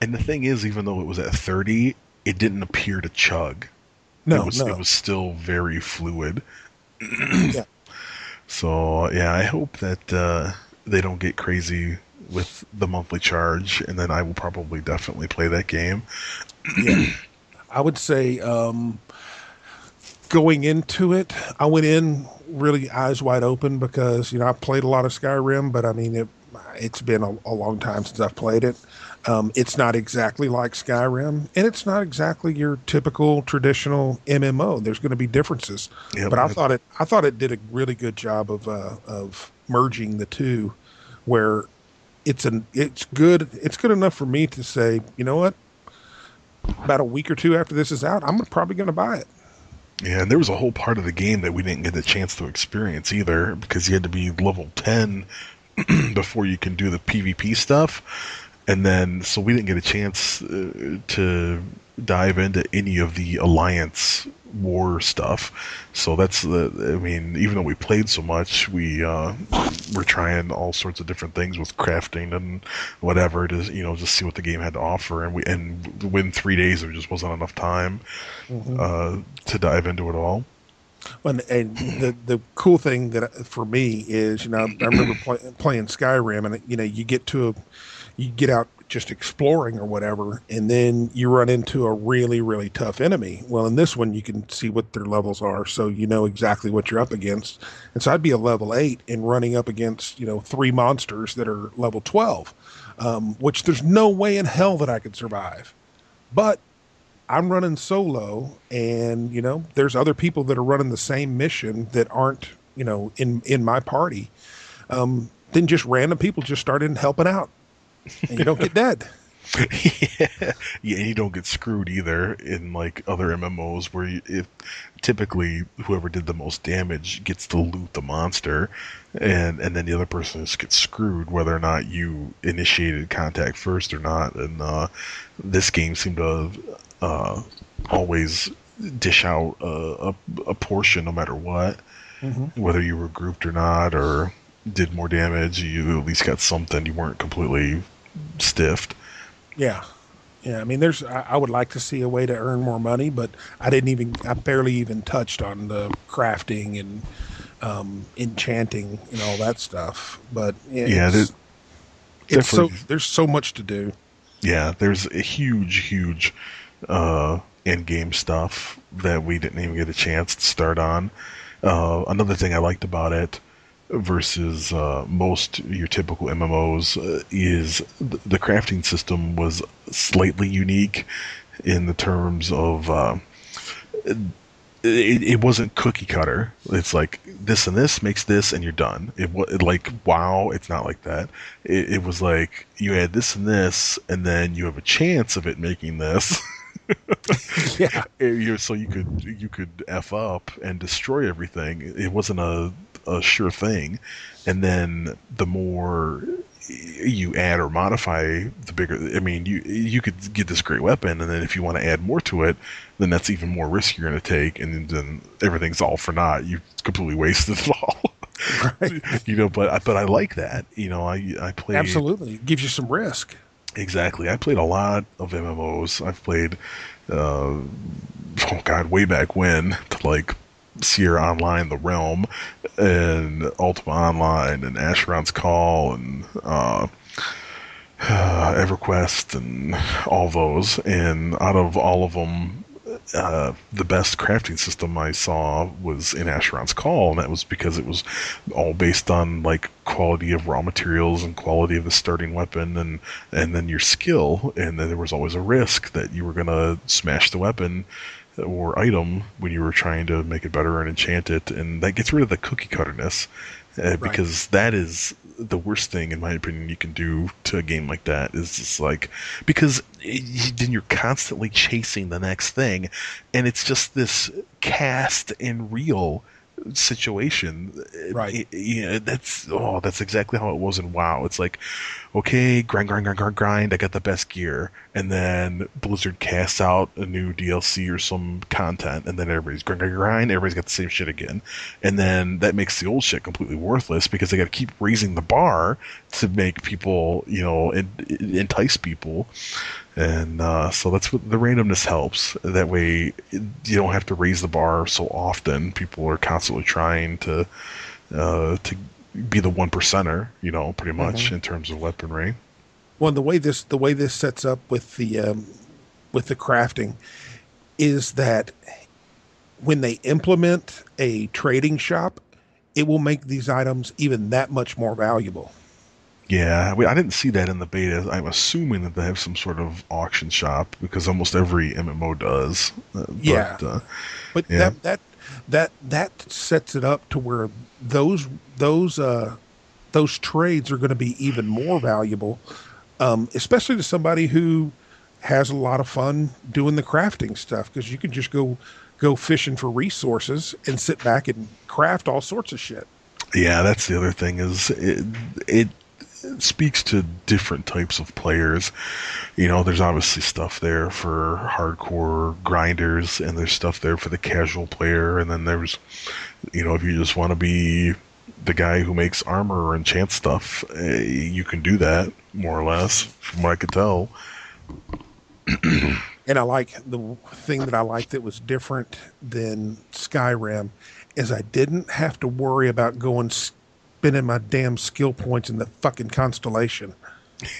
And the thing is, even though it was at 30, it didn't appear to chug. no it was, no it was still very fluid. Yeah. So yeah, I hope that uh, they don't get crazy with the monthly charge, and then I will probably definitely play that game. yeah. i would say um going into it i went in really eyes wide open because you know i played a lot of skyrim but i mean it it's been a, a long time since i've played it um, it's not exactly like skyrim and it's not exactly your typical traditional mmo there's going to be differences Yeah, but I thought it I thought it did a really good job of uh, of merging the two, where it's an it's good it's good enough for me to say you know what about a week or two after this is out I'm probably going to buy it. Yeah, and there was a whole part of the game that we didn't get the chance to experience either because you had to be level 10 before you can do the PvP stuff. And then, so we didn't get a chance uh, to dive into any of the Alliance war stuff. So that's the, I mean, even though we played so much, we uh, were trying all sorts of different things with crafting and whatever to, you know, just see what the game had to offer. And we, and within three days, there just wasn't enough time uh, to dive into it all. And, and the the cool thing that for me is, you know, I remember play, playing Skyrim, and you know, you get to a, you get out just exploring or whatever, and then you run into a really really tough enemy. Well, in this one, you can see what their levels are, so you know exactly what you're up against. And so I'd be a level eight and running up against you know three monsters that are level twelve, um, which there's no way in hell that I could survive. But I'm running solo, and you know, there's other people that are running the same mission that aren't, you know, in in my party. Um, then just random people just started helping out, and you don't get dead. yeah, yeah, and you don't get screwed either in like other MMOs where you, if typically whoever did the most damage gets to loot the monster, and and then the other person just gets screwed whether or not you initiated contact first or not. And uh, this game seemed to uh, always dish out a, a, a portion no matter what, whether you were grouped or not, or did more damage. You at least got something. You weren't completely stiffed. Yeah, yeah. I mean, there's. I, I would like to see a way to earn more money, but I didn't even. I barely even touched on the crafting and um, enchanting and all that stuff. But yeah, Yeah, it's, there- it's so there's so much to do. Yeah, there's a huge, huge uh, in-game stuff that we didn't even get a chance to start on. Uh, another thing I liked about it versus uh, most your typical MMOs uh, is th- the crafting system was slightly unique in the terms of uh, it, it wasn't cookie cutter. It's like this and this makes this, and you're done. It was like wow, it's not like that. It, it was like you add this and this, and then you have a chance of it making this. Yeah, so you could you could f up and destroy everything. It wasn't a a sure thing, and then the more you add or modify, the bigger. I mean, you you could get this great weapon, and then if you want to add more to it, then that's even more risk you're going to take, and then everything's all for naught. You completely wasted it all. Right. you know, but I- but I like that. You know, I I play Absolutely. It gives you some risk. Exactly. I played a lot of MMOs. I've played, uh, oh god, way back when to like Sierra Online, The Realm, and Ultima Online, and Asheron's Call, and uh, EverQuest, and all those. And out of all of them, uh, the best crafting system I saw was in Asheron's Call, and that was because it was all based on like quality of raw materials and quality of the starting weapon, and and then your skill, and then there was always a risk that you were gonna smash the weapon or item when you were trying to make it better and enchant it, and that gets rid of the cookie cutterness, uh, because that is the worst thing in my opinion you can do to a game like that is just like because it, then you're constantly chasing the next thing and it's just this cast and reel situation. Right. It- yeah that's oh that's exactly how it was in wow. It's like okay grind grind grind grind grind i got the best gear. And then blizzard casts out a new dlc or some content and then everybody's grind grind grind everybody's got the same shit again. And then that makes the old shit completely worthless because they got to keep raising the bar to make people you know entice people and uh, so that's what the randomness helps. That way you don't have to raise the bar so often. People are constantly trying to uh, to be the one percenter you know pretty much in terms of weaponry. Well, the way this the way this sets up with the um, with the crafting is that when they implement a trading shop, it will make these items even that much more valuable. Yeah, I didn't see that in the beta. I'm assuming that they have some sort of auction shop because almost every MMO does. But, Yeah. uh, But Yeah. that that that that sets it up to where those those uh, those trades are going to be even more valuable, um, especially to somebody who has a lot of fun doing the crafting stuff because you can just go go fishing for resources and sit back and craft all sorts of shit. yeah, that's the other thing is it, it speaks to different types of players. You know, there's obviously stuff there for hardcore grinders, and there's stuff there for the casual player, and then there's, you know, if you just want to be the guy who makes armor or enchant stuff, eh, you can do that more or less, from what I could tell. And I like the thing that I liked that was different than Skyrim is I didn't have to worry about going spending my damn skill points in the fucking constellation.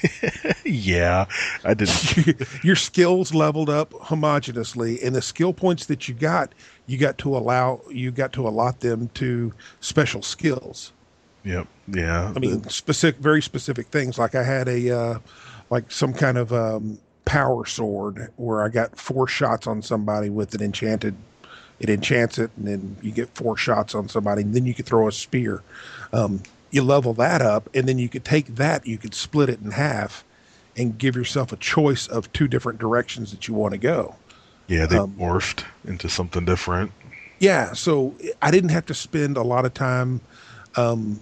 yeah, I didn't. Your skills leveled up homogeneously, and the skill points that you got, you got to allow you got to allot them to special skills. Yep. Yeah. I mean, specific, very specific things. Like I had a, uh, like some kind of um, power sword where I got four shots on somebody with an enchanted. It enchants it, and then you get four shots on somebody, and then you could throw a spear. Um, you level that up, and then you could take that, you could split it in half, and give yourself a choice of two different directions that you want to go. yeah, they um, morphed into something different. Yeah, so I didn't have to spend a lot of time um,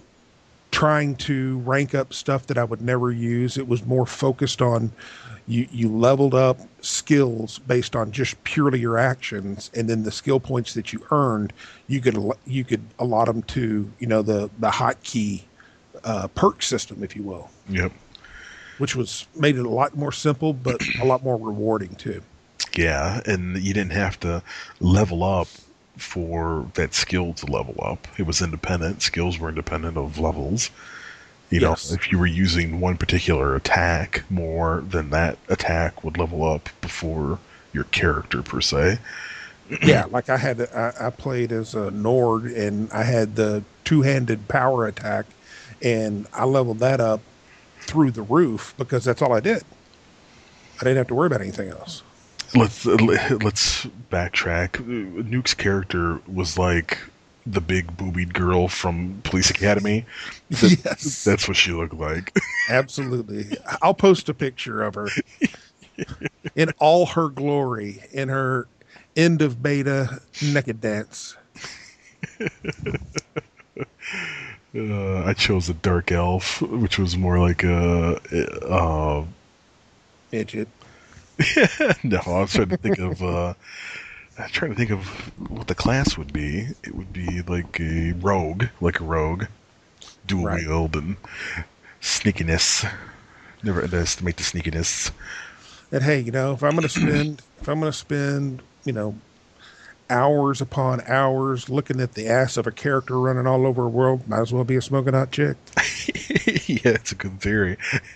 trying to rank up stuff that I would never use. It was more focused on you. You leveled up skills based on just purely your actions, and then the skill points that you earned, you could you could allot them to you know the the hotkey uh, perk system, if you will, Yep. which was made it a lot more simple, but a lot more rewarding too. Yeah, and you didn't have to level up for that skill to level up. It was independent. Skills were independent of levels. You Yes. know, if you were using one particular attack more, then that attack would level up before your character per se. yeah, like I had, I, I played as a Nord, and I had the two-handed power attack, and I leveled that up through the roof because that's all I did. I didn't have to worry about anything else. Let's uh, let's backtrack. Mm-hmm. Nuke's character was like the big boobied girl from Police Academy. That- yes, That's what she looked like. absolutely. I'll post a picture of her in all her glory in her end of beta naked dance. Uh, I chose a dark elf, which was more like a. Uh, Midget. no, I was trying to think of. Uh, I'm trying to think of what the class would be. It would be like a rogue, like a rogue. dual Right. wield and sneakiness. Never underestimate the sneakiness. And hey, you know, if I'm going to spend, if I'm going to spend, you know, hours upon hours looking at the ass of a character running all over a world, might as well be a smoking hot chick. yeah, it's a good theory.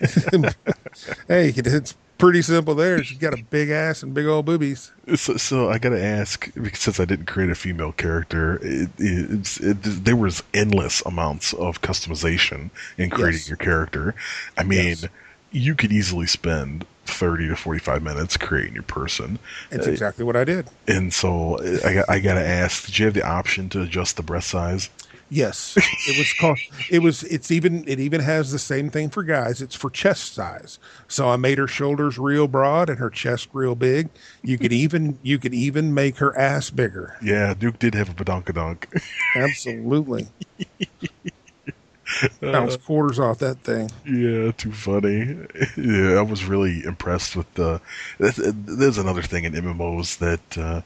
hey, it's pretty simple there. She's got a big ass and big old boobies. So, so I gotta ask because since I didn't create a female character, it, it, it, there was endless amounts of customization in creating Yes. your character. I mean, Yes. you could easily spend thirty to forty-five minutes creating your person, It's Uh, exactly what I did. and so I, I gotta ask: Did you have the option to adjust the breast size? Yes, it was called. It was. It's even. It even has the same thing for guys. It's for chest size. So I made her shoulders real broad and her chest real big. You could even. You could even make her ass bigger. Yeah, Duke did have a badonkadonk. Absolutely. Uh, Bounce quarters off that thing. Yeah, too funny. Yeah, I was really impressed with the. There's another thing in MMOs that uh,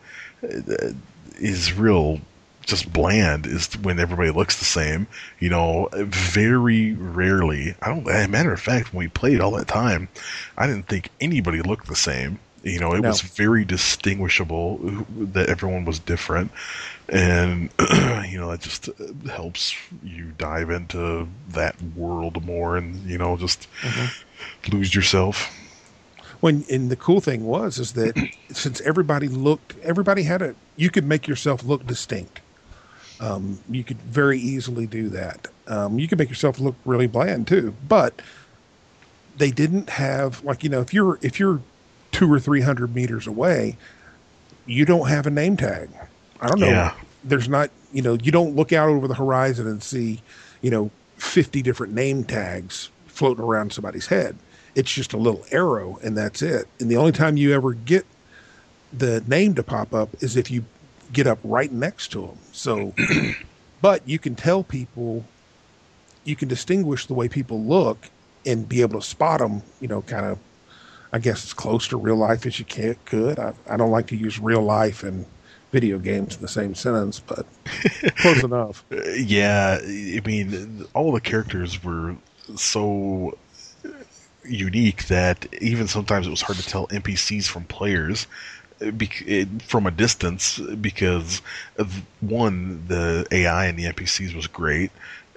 is real, just bland. Is when everybody looks the same. You know, very rarely. I don't. As a matter of fact, when we played all that time, I didn't think anybody looked the same. You know, it No. was very distinguishable that everyone was different, and you know that just helps you dive into that world more, and you know just mm-hmm. lose yourself. When and the cool thing was is that since everybody looked, everybody had a. You could make yourself look distinct. Um, you could very easily do that. Um, you could make yourself look really bland too, but they didn't have like you know if you're if you're two or three hundred meters away, you don't have a name tag. I don't know. Yeah. There's not you know you don't look out over the horizon and see you know fifty different name tags floating around somebody's head. It's just a little arrow and that's it. And the only time you ever get the name to pop up is if you get up right next to them. So, but you can tell people, you can distinguish the way people look and be able to spot them, you know, kind of, I guess as close to real life as you can, could. I, I don't like to use real life and video games in the same sentence, but close enough. Uh, Yeah, I mean, all the characters were so unique that even sometimes it was hard to tell NPCs from players from a distance because one, the AI and the NPCs was great,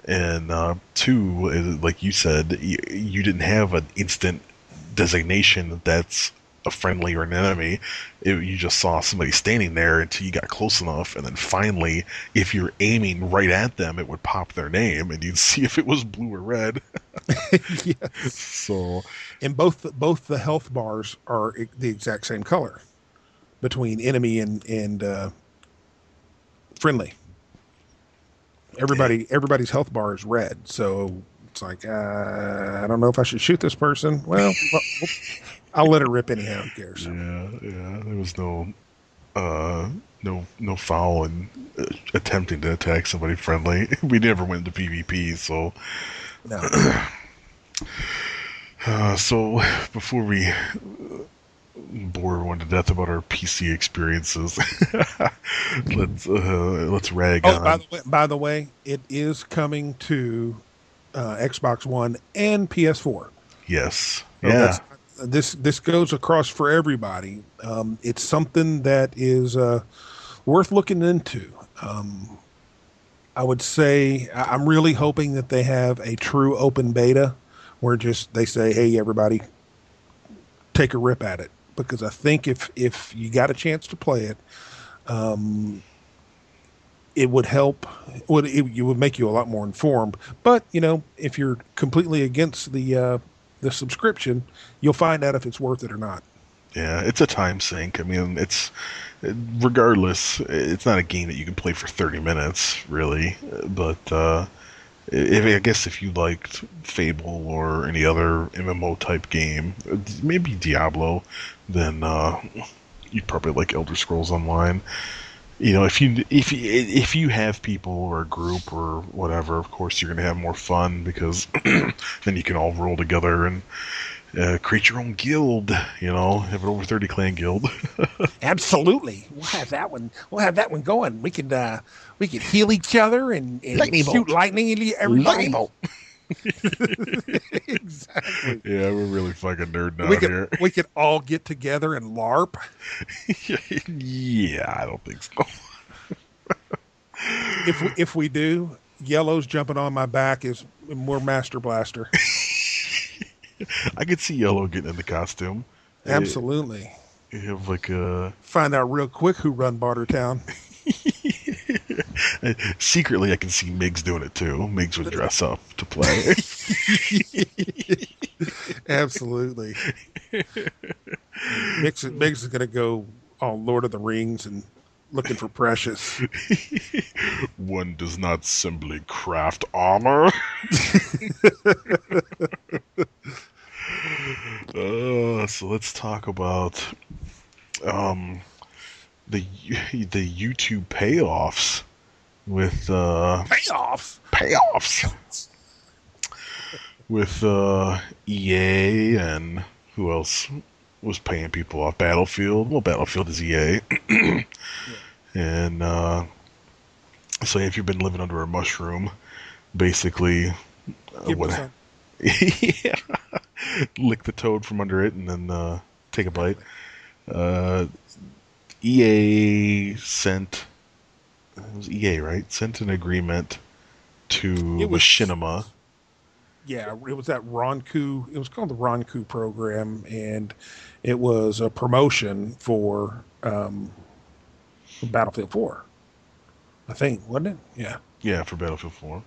and uh, two, like you said, you, you didn't have an instant designation that's a friendly or an enemy. It, you just saw somebody standing there until you got close enough, and then finally, if you're aiming right at them, it would pop their name, and you'd see if it was blue or red. yes. So And both both the health bars are the exact same color between enemy and and uh, friendly. Everybody everybody's health bar is red, so it's like uh, I don't know if I should shoot this person. Well, I'll let it rip anyhow. Who cares? yeah, yeah, there was no, uh, no, no foul in uh, attempting to attack somebody friendly. We never went into PvP, so. No. Uh, so before we uh, bore everyone to death about our PC experiences, let's uh, let's rag Oh, on. by the way, by the way, it is coming to uh, Xbox One and PS4. yes, So yeah, this this goes across for everybody. Um, it's something that is uh, worth looking into. Um, I would say I'm really hoping that they have a true open beta where just they say, "Hey, everybody, take a rip at it," because I think if if you got a chance to play it, um, it would help. Would it, it would make you a lot more informed. But you know, if you're completely against the uh, the subscription, you'll find out if it's worth it or not. yeah. It's a time sink. I mean, it's regardless. It's not a game that you can play for thirty minutes, really. But uh, if I guess if you liked Fable or any other MMO type game, maybe Diablo, then uh, you'd probably like Elder Scrolls Online. You know, if you if you, if you have people or a group or whatever, of course you're gonna have more fun because then you can all roll together and uh, create your own guild. You know, have an over thirty clan guild. Absolutely, we'll have that one. We'll have that one going. We could uh, we could heal each other and, and Lightning shoot bolt. lightning into everybody. Lightning bolt. exactly. yeah, we're really fucking out We could here. we could all get together and LARP. yeah, I don't think so. If we, if we do, yellow's jumping on my back is more Master Blaster. I could see Yellow getting in the costume. Absolutely. You have like a Find out real quick who run Bartertown. Secretly, I can see Miggs doing it too. Miggs would dress up to play. Absolutely. Miggs, is- is going to go on Lord of the Rings and looking for Precious. One does not simply craft armor. uh, so let's talk about um, the the YouTube payoffs with uh, Payoffs. payoffs with uh, EA and who else was paying people off? Battlefield. Well, Battlefield is EA, and uh, so if you've been living under a mushroom, basically, uh, what? yeah, lick the toad from under it and then uh, take a bite. Uh, EA sent it was EA right sent an agreement to It was- Machinima. Yeah, it was that Ronku. It was called the Ronku program, and it was a promotion for um, Battlefield 4. I think, wasn't it? Yeah. Yeah, for Battlefield 4.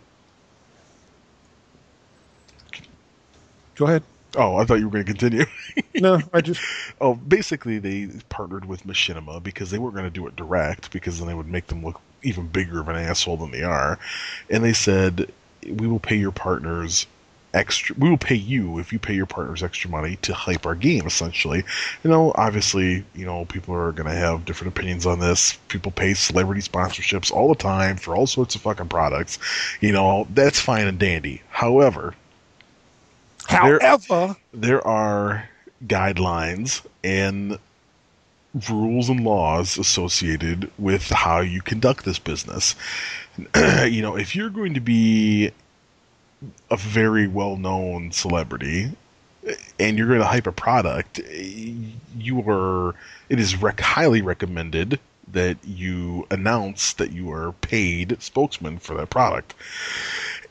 Go ahead. Oh, I thought you were going to continue. No, I just Oh, basically, they partnered with Machinima because they weren't going to do it direct because then they would make them look even bigger of an asshole than they are. And they said, "We will pay your partners extra. We will pay you if you pay your partners extra money to hype our game." Essentially, you know, obviously, you know, people are going to have different opinions on this. People pay celebrity sponsorships all the time for all sorts of fucking products. You know, that's fine and dandy. However, There- however, there are guidelines and rules and laws associated with how you conduct this business. you know, if you're going to be a very well known celebrity eh, and you're going to hype a product, eh, you are, it is rec- highly recommended that you announce that you are paid spokesman for that product.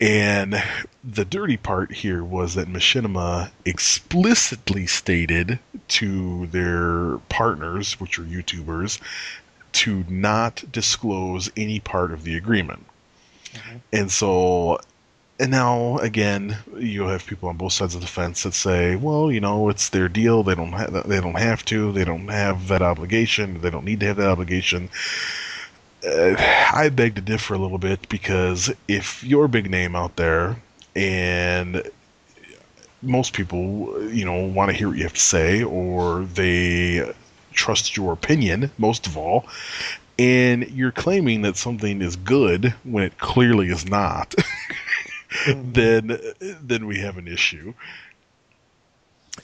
And the dirty part here was that Machinima explicitly stated to their partners, which are YouTubers, to not disclose any part of the agreement. Mm-hmm. And so, and now again, you have people on both sides of the fence that say, "Well, you know, it's their deal. They don't have they don't have to. They don't have that obligation. They don't need to have that obligation." Uh, I beg to differ a little bit because if you're a big name out there and most people, you know, want to hear what you have to say or they trust your opinion most of all, and you're claiming that something is good when it clearly is not, then then we have an issue.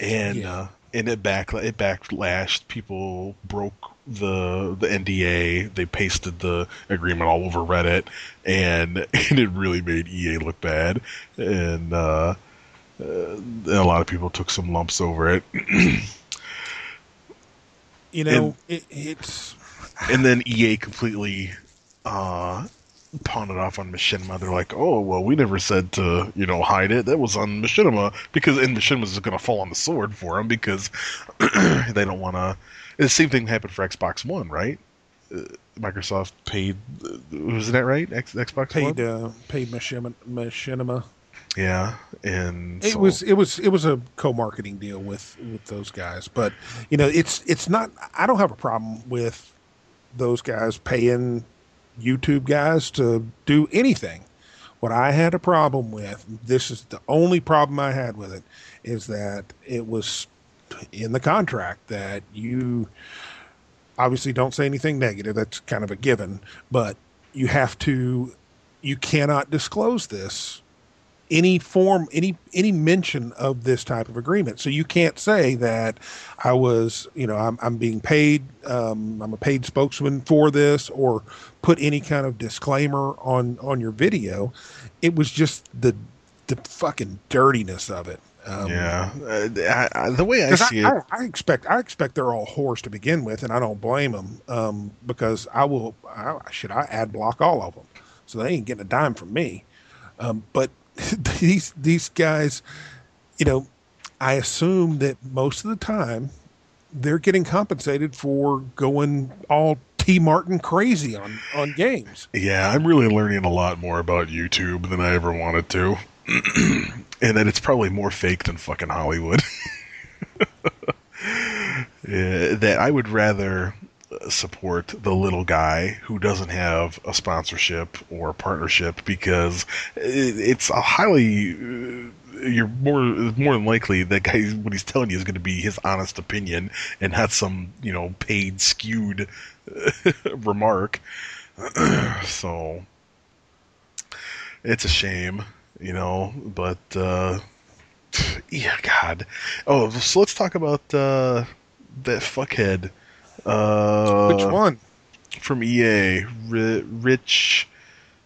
And Yeah. uh, and it back it backlashed. People broke the the NDA. They pasted the agreement all over Reddit, and, and it really made EA look bad. And uh, uh, and a lot of people took some lumps over it. you know, it, it's and then EA completely uh, pawned it off on Machinima. They're like, "Oh, well, we never said to you know hide it. That was on Machinima because and Machinima's is going to fall on the sword for them because they don't want to." The same thing happened for Xbox One, right? Uh, Microsoft paid. Uh, was that right? X, Xbox paid One. uh, paid Machinima. Machinima. Yeah, and It so- was it was it was a co-marketing deal with with those guys, but you know it's it's not. I don't have a problem with those guys paying YouTube guys to do anything. What I had a problem with, this is the only problem I had with it, is that it was in the contract that you obviously don't say anything negative. That's kind of a given, but you have to, you cannot disclose this any form, any any mention of this type of agreement. So you can't say that I was, you know, I'm, I'm being paid, um, I'm a paid spokesman for this, or put any kind of disclaimer on on your video. It was just the the fucking dirtiness of it. Um, yeah, uh, I, I, the way I see I, it, I, I expect I expect they're all whores to begin with, and I don't blame them um, because I will. I, should I ad block all of them, so they ain't getting a dime from me. Um, but these these guys, you know, I assume that most of the time they're getting compensated for going all T Martin crazy on on games. yeah, I'm really learning a lot more about YouTube than I ever wanted to, and that it's probably more fake than fucking Hollywood. Yeah, that I would rather uh, support the little guy who doesn't have a sponsorship or a partnership because it, it's a highly uh, you're more more than likely that guy what he's telling you is going to be his honest opinion and not some you know paid skewed remark. So it's a shame you know but uh yeah god. Oh so let's talk about uh that fuckhead uh Which one? from EA, R- Rich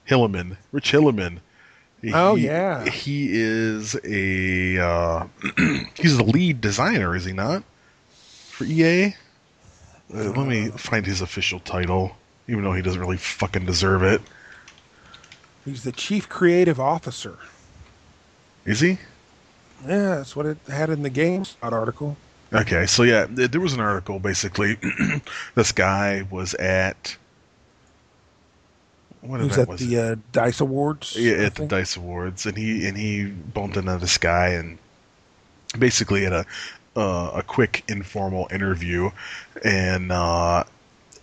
Hilleman. Rich Hilleman. Oh, He- yeah. he is a uh, he's the lead designer, is he not? For EA. Uh, let me find his official title, even though he doesn't really fucking deserve it. He's the chief creative officer. Is he? Yeah, that's what it had in the games article. Okay, so yeah, there was an article basically. this guy was at what He was event at was the uh, Dice Awards. yeah, I at the. Dice Awards, and he and he bumped into this guy and basically had a uh, a quick informal interview, and uh,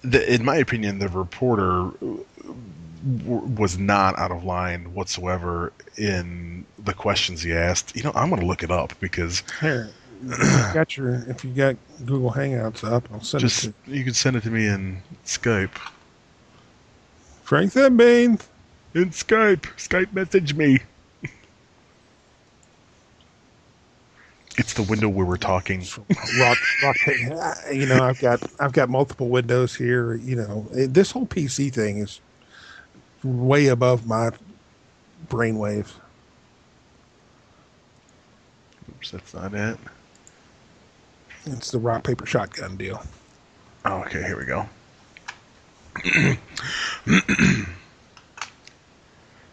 the, in my opinion, the reporter w- was not out of line whatsoever in the questions he asked. You know, I'm going to look it up because Here, if you got your if you got Google Hangouts up, I'll send just it to you can send it to me in Skype. Frank Thembane. In Skype, Skype message me. It's the window where we're talking. Uh, rock, rock, you know, I've got I've got multiple windows here. You know, uh, this whole PC thing is way above my brainwave. Oops, that's not it. It's the rock paper shotgun deal. Oh, okay, here we go.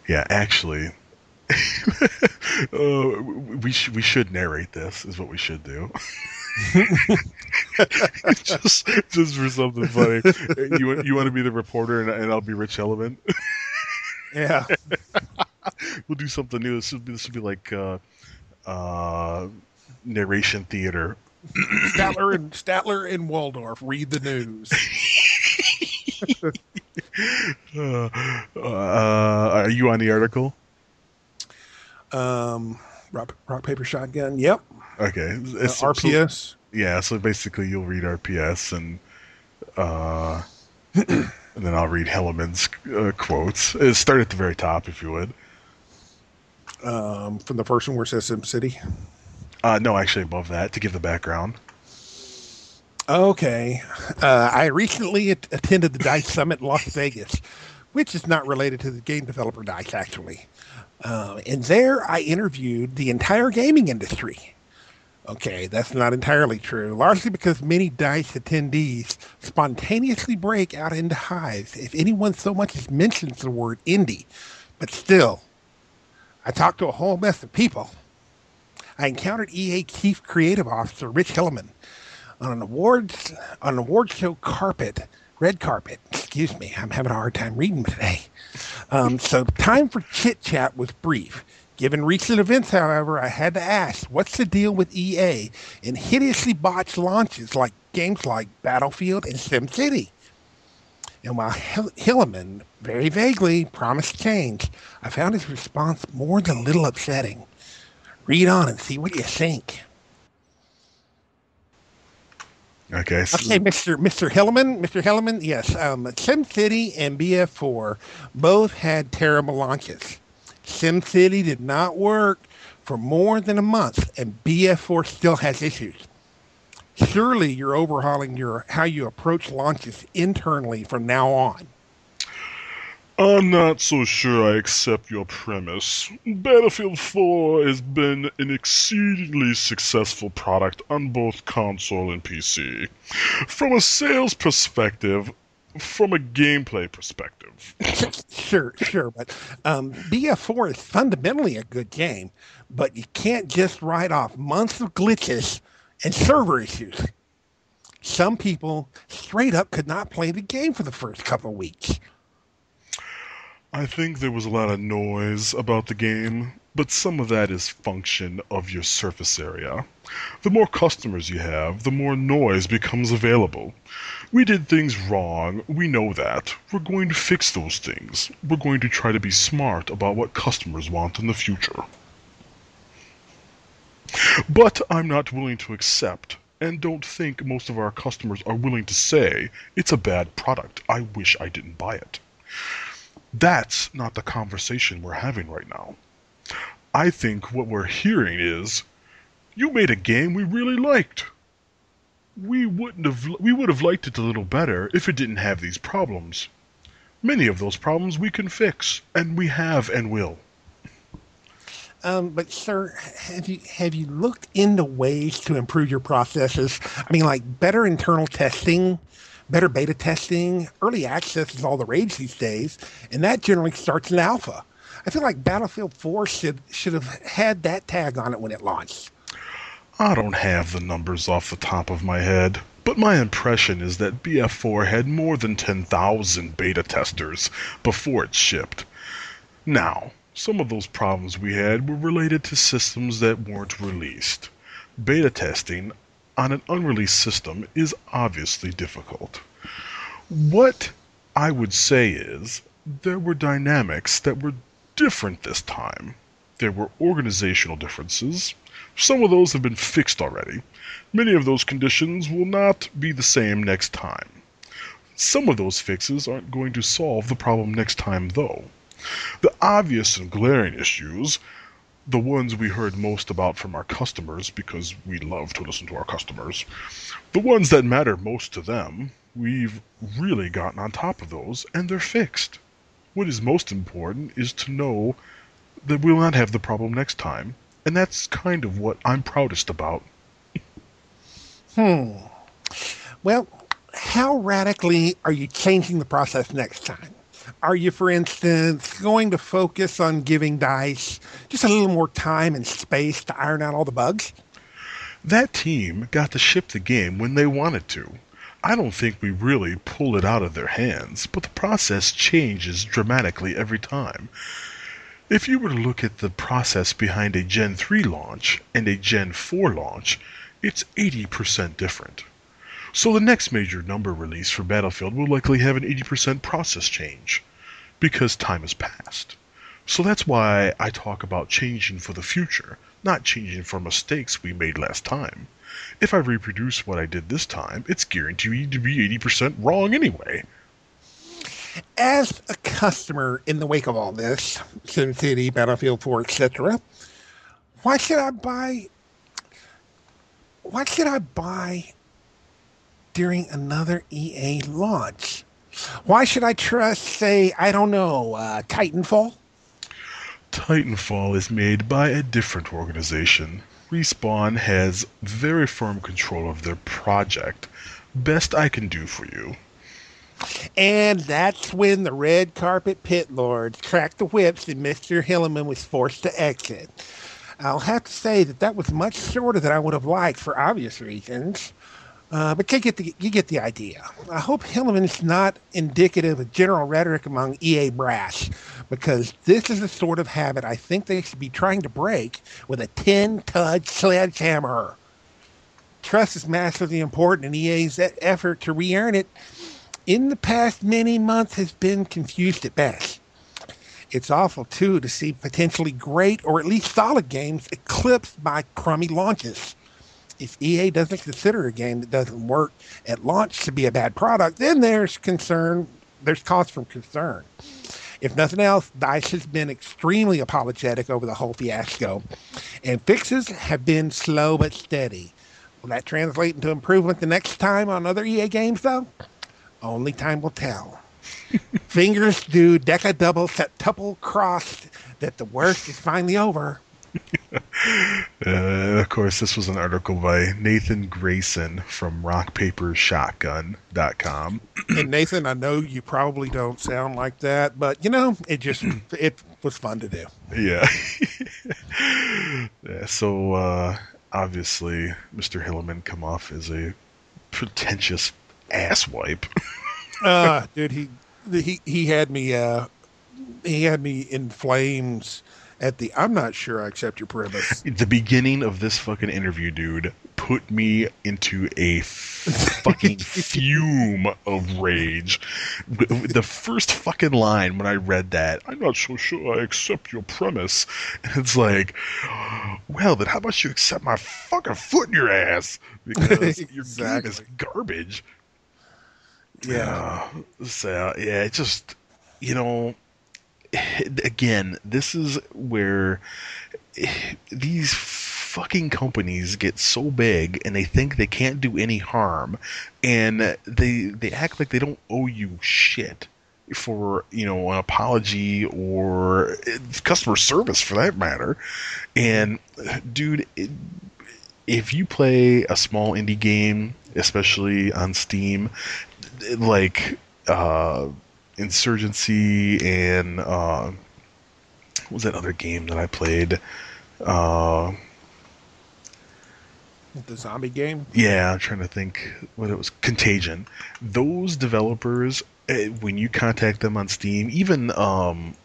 yeah, actually, uh, we should we should narrate this. Is what we should do. just just for something funny. You want you want to be the reporter and, and I'll be Rich Hilleman. Yeah, we'll do something new. This would be this would be like uh, uh, narration theater. Statler and Statler and Waldorf read the news. Uh, uh, are you on the article? Um, rock, rock paper shotgun. Yep. Okay. Uh, It's- so- RPS. yeah, so basically you'll read RPS and uh, and then I'll read Hilleman's uh, quotes. Start at the very top if you would. um, from the first one where it says SimCity. Uh, no, actually above that to give the background. Okay. Uh, I recently at- attended the DICE Summit in Las Vegas, which is not related to the game developer DICE, actually. Uh, and there I interviewed the entire gaming industry. Okay, that's not entirely true, largely because many DICE attendees spontaneously break out into hives if anyone so much as mentions the word indie. But still, I talked to a whole mess of people. I encountered EA Chief Creative Officer Rich Hilleman on an awards on an award show carpet, red carpet. Excuse me, I'm having a hard time reading today. Um, so time for chit chat was brief. Given recent events, however, I had to ask, what's the deal with EA and hideously botched launches like games like Battlefield and SimCity? And while Hill- Hilleman very vaguely promised change, I found his response more than a little upsetting. Read on and see what you think. Okay. so- Okay, Mr. Mr. Hilleman, Mr. Hilleman, yes. Um, SimCity and BF4 both had terrible launches. SimCity did not work for more than a month, and BF4 still has issues. Surely you're overhauling your how you approach launches internally from now on. I'm not so sure I accept your premise. Battlefield 4 has been an exceedingly successful product on both console and PC. From a sales perspective, from a gameplay perspective. sure, sure, but um, BF4 is fundamentally a good game, but you can't just write off months of glitches and server issues. Some people straight up could not play the game for the first couple weeks. I think there was a lot of noise about the game, but some of that is function of your surface area. The more customers you have, the more noise becomes available. We did things wrong, we know that. We're going to fix those things. We're going to try to be smart about what customers want in the future. But I'm not willing to accept, and don't think most of our customers are willing to say, it's a bad product. I wish I didn't buy it. That's not the conversation we're having right now. I think what we're hearing is, you made a game we really liked. We wouldn't have we would have liked it a little better if it didn't have these problems. Many of those problems we can fix, and we have and will. Um, but sir, have you have you looked into ways to improve your processes? I mean, like better internal testing, better beta testing. Early access is all the rage these days, and that generally starts in alpha. I feel like Battlefield 4 should should have had that tag on it when it launched. I don't have the numbers off the top of my head, but my impression is that BF4 had more than 10,000 beta testers before it shipped. Now, some of those problems we had were related to systems that weren't released. Beta testing on an unreleased system is obviously difficult. What I would say is there were dynamics that were different this time. There were organizational differences. Some of those have been fixed already. Many of those conditions will not be the same next time. Some of those fixes aren't going to solve the problem next time, though. The obvious and glaring issues, the ones we heard most about from our customers because we love to listen to our customers, the ones that matter most to them, we've really gotten on top of those and they're fixed. What is most important is to know that we'll not have the problem next time, and that's kind of what I'm proudest about. Hmm. Well, how radically are you changing the process next time? Are you, for instance, going to focus on giving DICE just a little more time and space to iron out all the bugs? That team got to ship the game when they wanted to. I don't think we really pulled it out of their hands, but the process changes dramatically every time. If you were to look at the process behind a Gen 3 launch and a Gen 4 launch, it's 80% different. So the next major number release for Battlefield will likely have an 80% process change, because time has passed. So that's why I talk about changing for the future, not changing for mistakes we made last time. If I reproduce what I did this time, it's guaranteed to be 80% wrong anyway. As a customer in the wake of all this, SimCity, Battlefield 4, etc., why should I buy? Why should I buy during another EA launch? Why should I trust, say, I don't know, uh, Titanfall? Titanfall is made by a different organization. Respawn has very firm control of their project. Best I can do for you. And that's when the red carpet pit lords cracked the whips and Mr. Hilleman was forced to exit. I'll have to say that that was much shorter than I would have liked for obvious reasons. Uh, but you get the you get the idea. I hope Hilleman is not indicative of general rhetoric among EA brass, because this is the sort of habit I think they should be trying to break with a ten-ton sledgehammer. Trust is massively important, and EA's effort to re-earn it in the past many months has been confused at best. It's awful too to see potentially great or at least solid games eclipsed by crummy launches if EA doesn't consider a game that doesn't work at launch to be a bad product, then there's concern, there's cause for concern. If nothing else, Dice has been extremely apologetic over the whole fiasco, and fixes have been slow but steady. Will that translate into improvement the next time on other EA games, though? Only time will tell. Fingers do deca double set, septuple crossed that the worst is finally over. Uh, of course, this was an article by Nathan Grayson from RockPaperShotgun.com. And Nathan, I know you probably don't sound like that, but you know, it just it was fun to do. Yeah. yeah so uh, obviously, Mr. Hillerman come off as a pretentious asswipe. Uh, dude, he he he had me uh he had me in flames at the I'm not sure I accept your premise. the beginning of this fucking interview, dude, put me into a fucking fume of rage. The first fucking line when I read that, I'm not so sure I accept your premise. It's like, well, then how about you accept my fucking foot in your ass? Because your game is garbage. Yeah. Uh, so yeah, it just you know, again, this is where these fucking companies get so big and they think they can't do any harm, and they they act like they don't owe you shit for you know an apology or customer service for that matter. And dude, it, if you play a small indie game, especially on Steam, like uh, Insurgency and uh, what was that other game that I played? Uh, The zombie game. yeah, I'm trying to think what it was. Contagion. Those developers, eh, when you contact them on Steam, even um,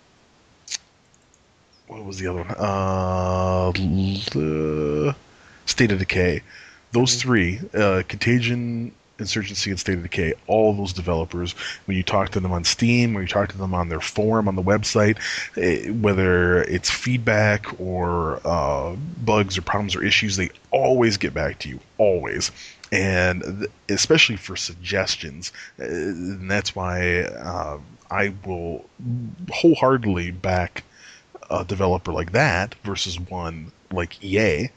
what was the other one? Uh, uh, State of Decay. Those three, uh, Contagion, Insurgency, and State of Decay, all those developers, when you talk to them on Steam or you talk to them on their forum on the website, eh, whether it's feedback or uh, bugs or problems or issues, they always get back to you. Always. And th- especially for suggestions. eh, And that's why uh, I will wholeheartedly back a developer like that versus one like EA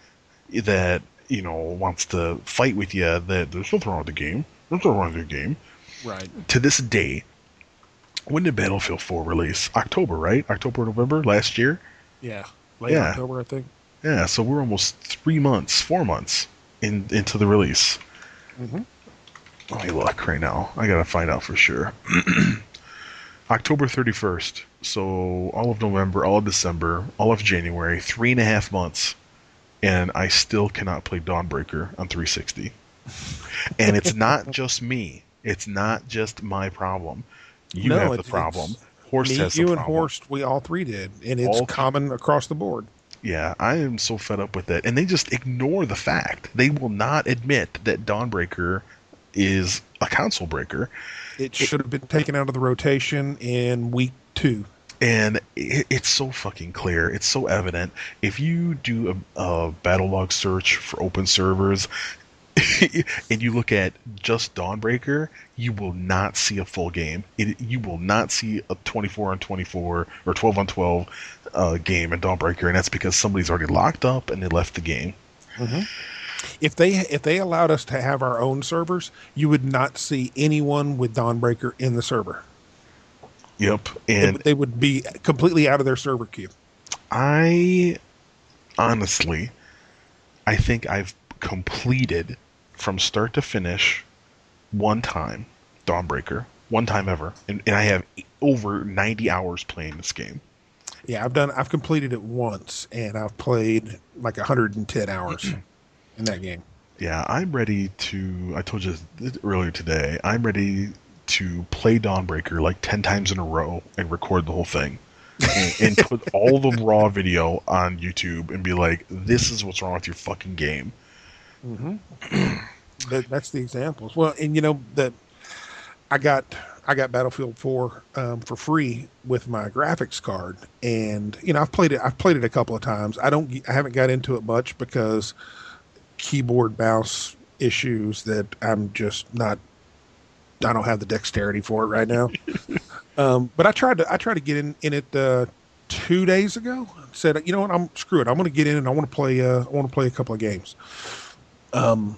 that you know wants to fight with you that there's nothing wrong with the game there's nothing wrong with the game Right. to this day when did battlefield 4 release october right october november last year Yeah. Late Yeah. October, I think. yeah so we're almost three months four months in into the release Mhm. let me look right now i gotta find out for sure october 31st so all of november all of december all of january three and a half months and i still cannot play dawnbreaker on 360 and it's not just me it's not just my problem you No, have the it's- problem it's horst Me, has you, the and Horst, we all three did, and it's All- common across the board. Yeah, I am so fed up with it. And they just ignore the fact. They will not admit that Dawnbreaker is a console breaker. It should have been taken out of the rotation in week two. And it, it's so fucking clear. It's so evident. If you do a, a Battlelog search for open servers and you look at just Dawnbreaker, you will not see a full game. It, you will not see a 24 on 24 or 12 on 12 uh, game in Dawnbreaker. And that's because somebody's already locked up and they left the game. If they if they allowed us to have our own servers, you would not see anyone with Dawnbreaker in the server. Yep. And they would be completely out of their server queue. I honestly, I think I've completed from start to finish one time Dawnbreaker, one time ever, and, and I have over 90 hours playing this game. Yeah, I've done. I've completed it once, and I've played like 110 hours in that game. Yeah, I'm ready to. I told you earlier today. I'm ready to play Dawnbreaker like 10 times in a row and record the whole thing. and, and put all the raw video on YouTube and be like, "This is what's wrong with your fucking game." Mm-hmm. that, that's the examples. Well, and you know that I got I got Battlefield 4 um, for free with my graphics card, and you know I've played it. I've played it a couple of times. I don't. I haven't got into it much because keyboard mouse issues that I'm just not. I don't have the dexterity for it right now. Um, but I tried to I tried to get in in it uh, two days ago. Said you know what I'm screw it. I'm going to get in and I want to play. Uh, I want to play a couple of games. Um,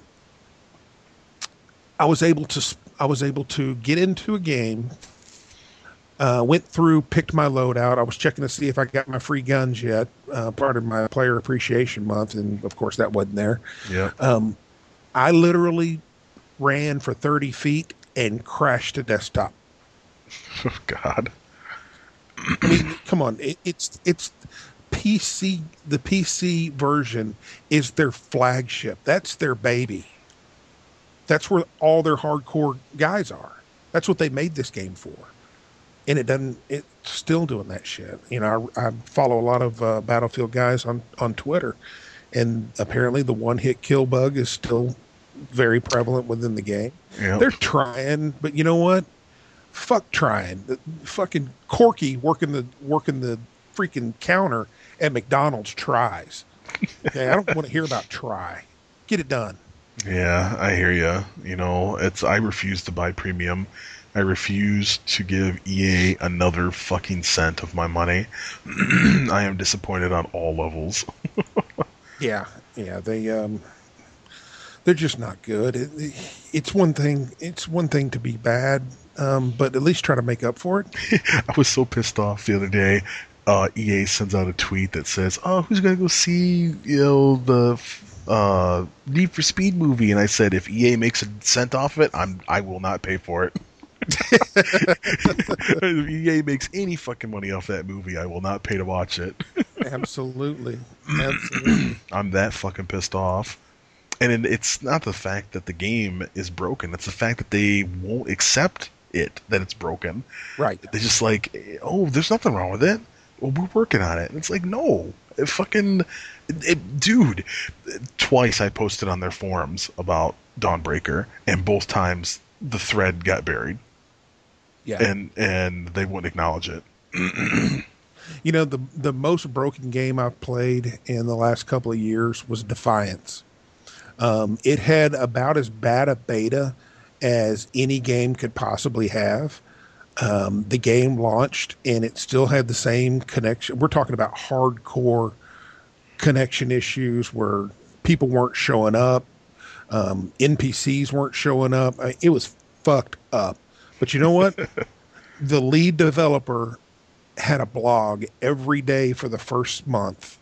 I was able to I was able to get into a game. Uh, went through, picked my load out. I was checking to see if I got my free guns yet, uh, part of my player appreciation month, and of course that wasn't there. Yeah. Um, I literally ran for 30 feet and crash the desktop. Oh God. I mean, come on, it, it's it's PC. The PC version is their flagship. That's their baby. That's where all their hardcore guys are. That's what they made this game for. And it doesn't. It's still doing that shit. You know, I, I follow a lot of uh, Battlefield guys on on Twitter, and apparently the one hit kill bug is still very prevalent within the game. Yeah. They're trying, but you know what? Fuck trying. The fucking Corky working the working the freaking counter at McDonald's tries. Okay, I don't want to hear about try. Get it done. Yeah, I hear you. You know, it's I refuse to buy premium. I refuse to give EA another fucking cent of my money. I am disappointed on all levels. Yeah, yeah. They um, they're just not good. It, it's one thing. It's one thing to be bad, um, but at least try to make up for it. I was so pissed off the other day. Uh, EA sends out a tweet that says, "Oh, who's gonna go see you know the uh, Need for Speed movie?" And I said, "If EA makes a cent off of it, I'm I will not pay for it." if EA makes any fucking money off that movie, I will not pay to watch it. Absolutely, absolutely. I'm that fucking pissed off. And it, it's not the fact that the game is broken; it's the fact that they won't accept it that it's broken. Right. They're just like, "Oh, there's nothing wrong with it. Well, we're working on it." And it's like, no, it fucking, it, dude. Twice I posted on their forums about Dawnbreaker, and both times the thread got buried, Yeah. and and they wouldn't acknowledge it. You know, the the most broken game I've played in the last couple of years was Defiance. Um, it had about as bad a beta as any game could possibly have. Um, the game launched and it still had the same connection. We're talking about hardcore connection issues where people weren't showing up, um, NPCs weren't showing up. I- It was fucked up. But you know what? the lead developer had a blog every day for the first month.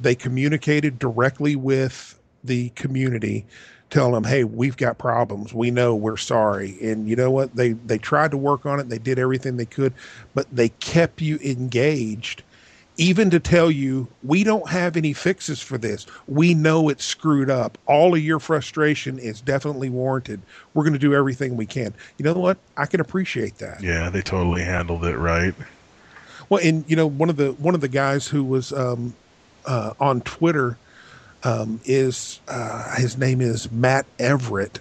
They communicated directly with the community, telling them, "Hey, we've got problems. We know. We're sorry." And you know what? They they tried to work on it. They did everything they could, but they kept you engaged, even to tell you, "We don't have any fixes for this. We know it's screwed up. All of your frustration is definitely warranted. We're going to do everything we can." You know what? I can appreciate that. Yeah, they totally handled it right. Well, and you know, one of the one of the guys who was um, uh, on Twitter um, is uh, his name is Matt Everett,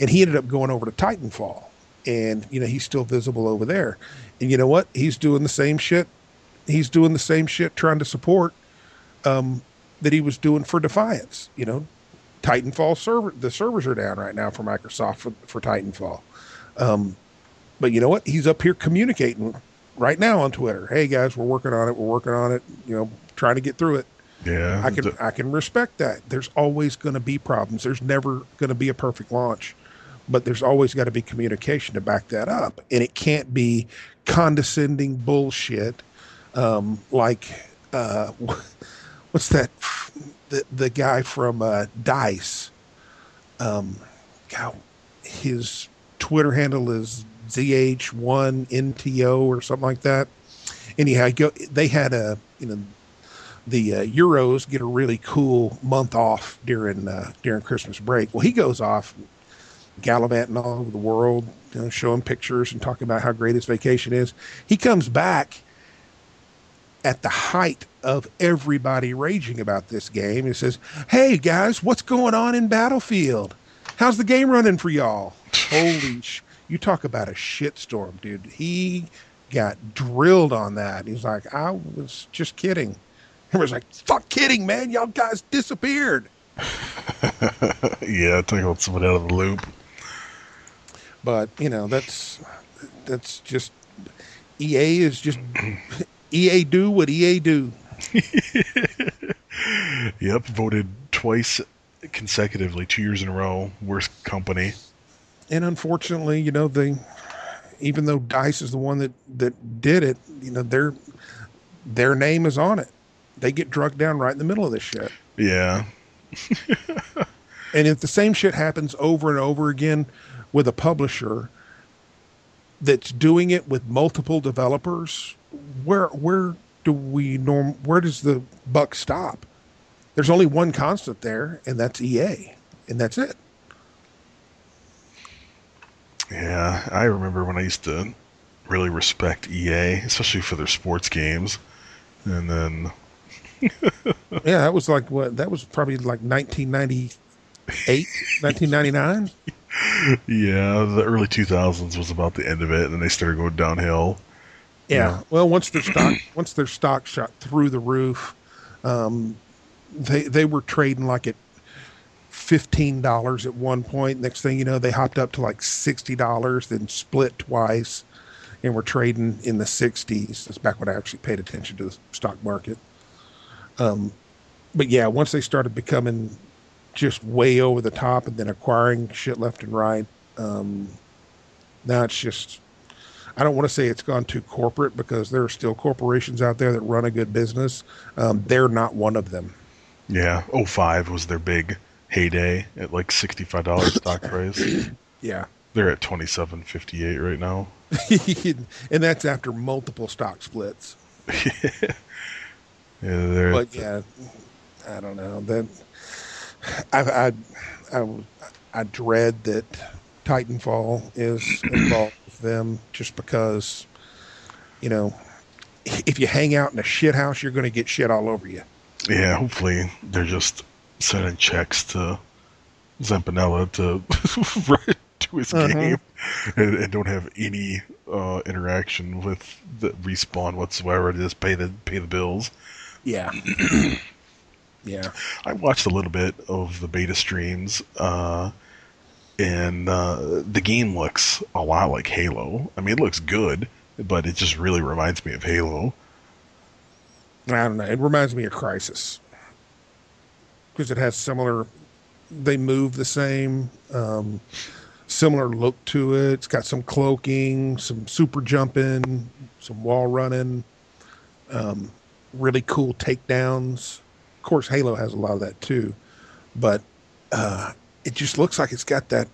and he ended up going over to Titanfall, and you know he's still visible over there, and you know what? He's doing the same shit. He's doing the same shit, trying to support um, that he was doing for Defiance. You know, Titanfall server the servers are down right now for Microsoft for, for Titanfall. Um, but you know what? He's up here communicating right now on Twitter. Hey guys, we're working on it. We're working on it. You know, trying to get through it. Yeah, I can I can respect that. There's always going to be problems. There's never going to be a perfect launch, but there's always got to be communication to back that up, and it can't be condescending bullshit um, like uh, what's that? The the guy from uh, Dice. Um, God, his Twitter handle is ZH1NTO or something like that. Anyhow, go, they had a, you know, the uh, Euros get a really cool month off during uh, during Christmas break. Well, he goes off gallivanting all over the world, you know, showing pictures and talking about how great his vacation is. He comes back at the height of everybody raging about this game. He says, "Hey guys, what's going on in Battlefield? How's the game running for y'all? Holy sh! You talk about a shitstorm, dude. He got drilled on that. He's like, I was just kidding. Everyone's like, "Fuck kidding, man! Y'all guys disappeared." yeah, taking someone out of the loop. But you know, that's that's just EA is just EA do what EA do. Yep, voted twice consecutively, two years in a row, worst company. and unfortunately, you know, they even though Dice is the one that that did it, you know, their their name is on it. They get drugged down right in the middle of this shit. Yeah, And if the same shit happens over and over again with a publisher that's doing it with multiple developers, where where do we norm where does the buck stop? There's only one constant there, and that's EA. And that's it. yeah. I remember when I used to really respect EA, especially for their sports games, and then Yeah, that was like what that was probably like 1998, 1999. yeah, the early 2000s was about the end of it, and then they started going downhill. Yeah. Yeah. Well, once their stock once their stock shot through the roof, um, they they were trading like at fifteen dollars at one point. Next thing you know, they hopped up to like sixty dollars, then split twice, and were trading in the sixties. That's back when I actually paid attention to the stock market. Um, but yeah, once they started becoming just way over the top and then acquiring shit left and right, um, now it's just I don't want to say it's gone too corporate because there are still corporations out there that run a good business. Um, they're not one of them. Yeah, 05 was their big heyday at like $65 stock price. Yeah. They're at 27.58 right now. and that's after multiple stock splits. Yeah, But yeah, I don't know that I I I, I dread that Titanfall is involved with them just because you know if you hang out in a shit house, you're going to get shit all over you. Yeah, hopefully they're just sending checks to Zampanella to to his Uh-huh. game and, and don't have any uh, interaction with the Respawn whatsoever. Just pay the pay the bills. Yeah. yeah. I watched a little bit of the beta streams, uh, and uh, the game looks a lot like Halo. I mean, it looks good, but it just really reminds me of Halo. I don't know. It reminds me of Crysis because it has similar. They move the same, um, similar look to it. It's got some cloaking, some super jumping, some wall running, um, really cool takedowns. Of course, Halo has a lot of that too, but uh, it just looks like it's got that.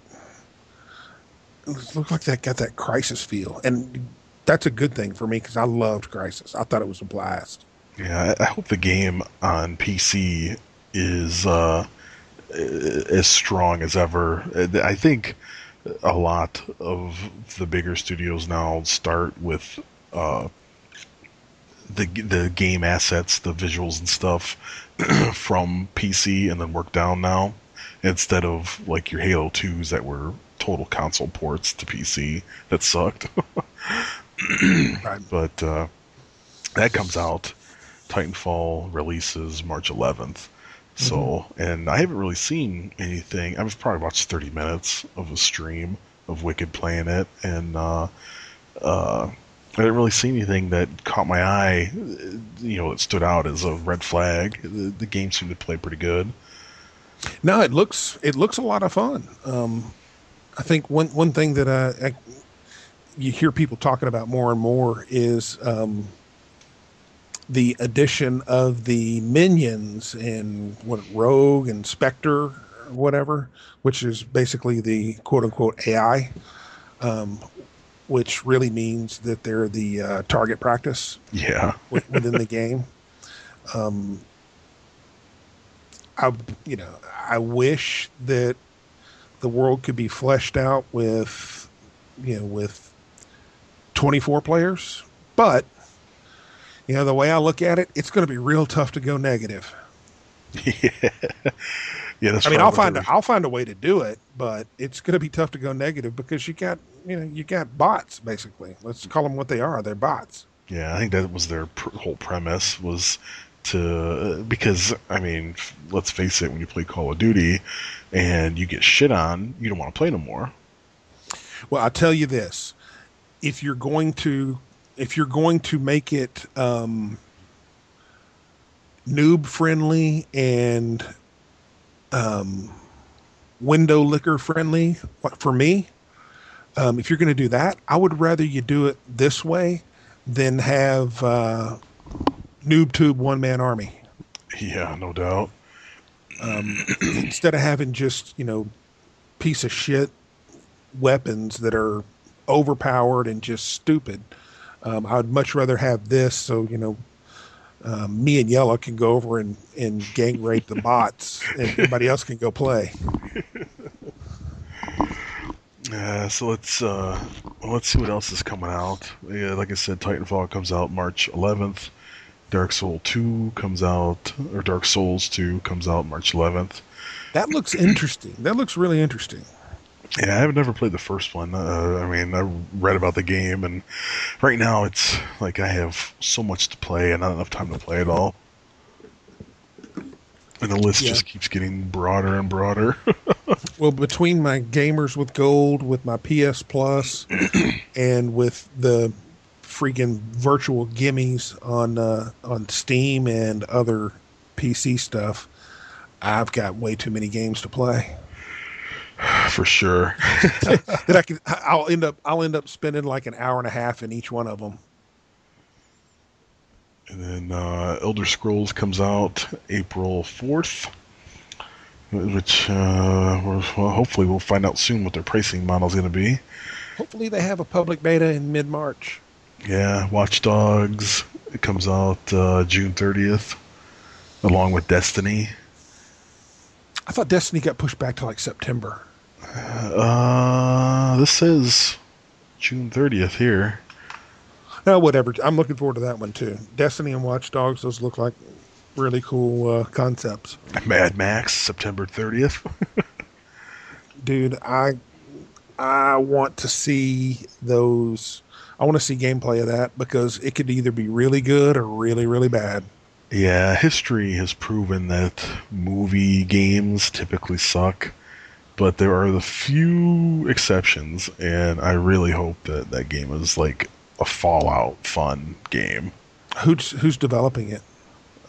It looks like that got that Crysis feel, and that's a good thing for me because I loved Crysis. I thought it was a blast. Yeah, I hope the game on PC is uh, as strong as ever. I think a lot of the bigger studios now start with uh, the the game assets, the visuals and stuff from PC, and then work down now instead of like your Halo 2s that were total console ports to PC that sucked. Right. But uh, that comes out. Titanfall releases March 11th. So, and I haven't really seen anything. I've probably watched 30 minutes of a stream of Wicked playing it, and uh, uh, I didn't really see anything that caught my eye, you know, that stood out as a red flag. The, the game seemed to play pretty good. No, it looks it looks a lot of fun. Um, I think one one thing that I, I you hear people talking about more and more is um, the addition of the minions and what Rogue and Spectre whatever, which is basically the quote unquote AI, um, which really means that they're the uh, target practice Yeah. within the game. Um, I, you know, I wish that the world could be fleshed out with, you know, with 24 players, but you know, the way I look at it, it's going to be real tough to go negative. yeah. Yeah, that's I mean, I'll find a, I'll find a way to do it, but it's going to be tough to go negative because you got, you know, you got bots basically. Let's call them what they are. They're bots. Yeah, I think that was their pr- whole premise was to because I mean, let's face it, when you play Call of Duty and you get shit on, you don't want to play no more. Well, I'll tell you this: if you're going to if you're going to make it um, noob friendly and um, window liquor friendly, for me, um, if you're going to do that, I would rather you do it this way than have uh, noob tube one man army. Yeah, no doubt. Um, instead of having just you know piece of shit weapons that are overpowered and just stupid. Um, I would much rather have this so you know um, me and Yellow can go over and, and gang rape the bots and everybody else can go play. Yeah, so let's uh, let's see what else is coming out. Yeah, like I said, Titanfall comes out March 11th. Dark Soul 2 comes out, or Dark Souls 2 comes out March 11th. That looks interesting. That looks really interesting. Yeah, I have never played the first one. Uh, I mean, I read about the game, and right now it's like I have so much to play and not enough time to play it all. And the list Yeah. just keeps getting broader and broader. Well, between my gamers with gold, with my PS Plus, and with the freaking virtual gimmies on uh, on Steam and other PC stuff, I've got way too many games to play. for sure. that I can I'll end up I'll end up spending like an hour and a half in each one of them. And then uh, Elder Scrolls comes out April 4th, which uh, well, hopefully we'll find out soon what their pricing model is going to be. Hopefully they have a public beta in mid March. Yeah, Watch Dogs it comes out uh, June 30th, along with Destiny. I thought Destiny got pushed back to like September. Uh, this says June 30th here. No, whatever. I'm looking forward to that one too. Destiny and Watch Dogs, those look like really cool uh, concepts. Mad Max, September 30th. Dude, I I want to see those I want to see gameplay of that because it could either be really good or really, really bad. Yeah, history has proven that movie games typically suck, but there are the few exceptions, and I really hope that that game is like a Fallout fun game. Who's who's developing it?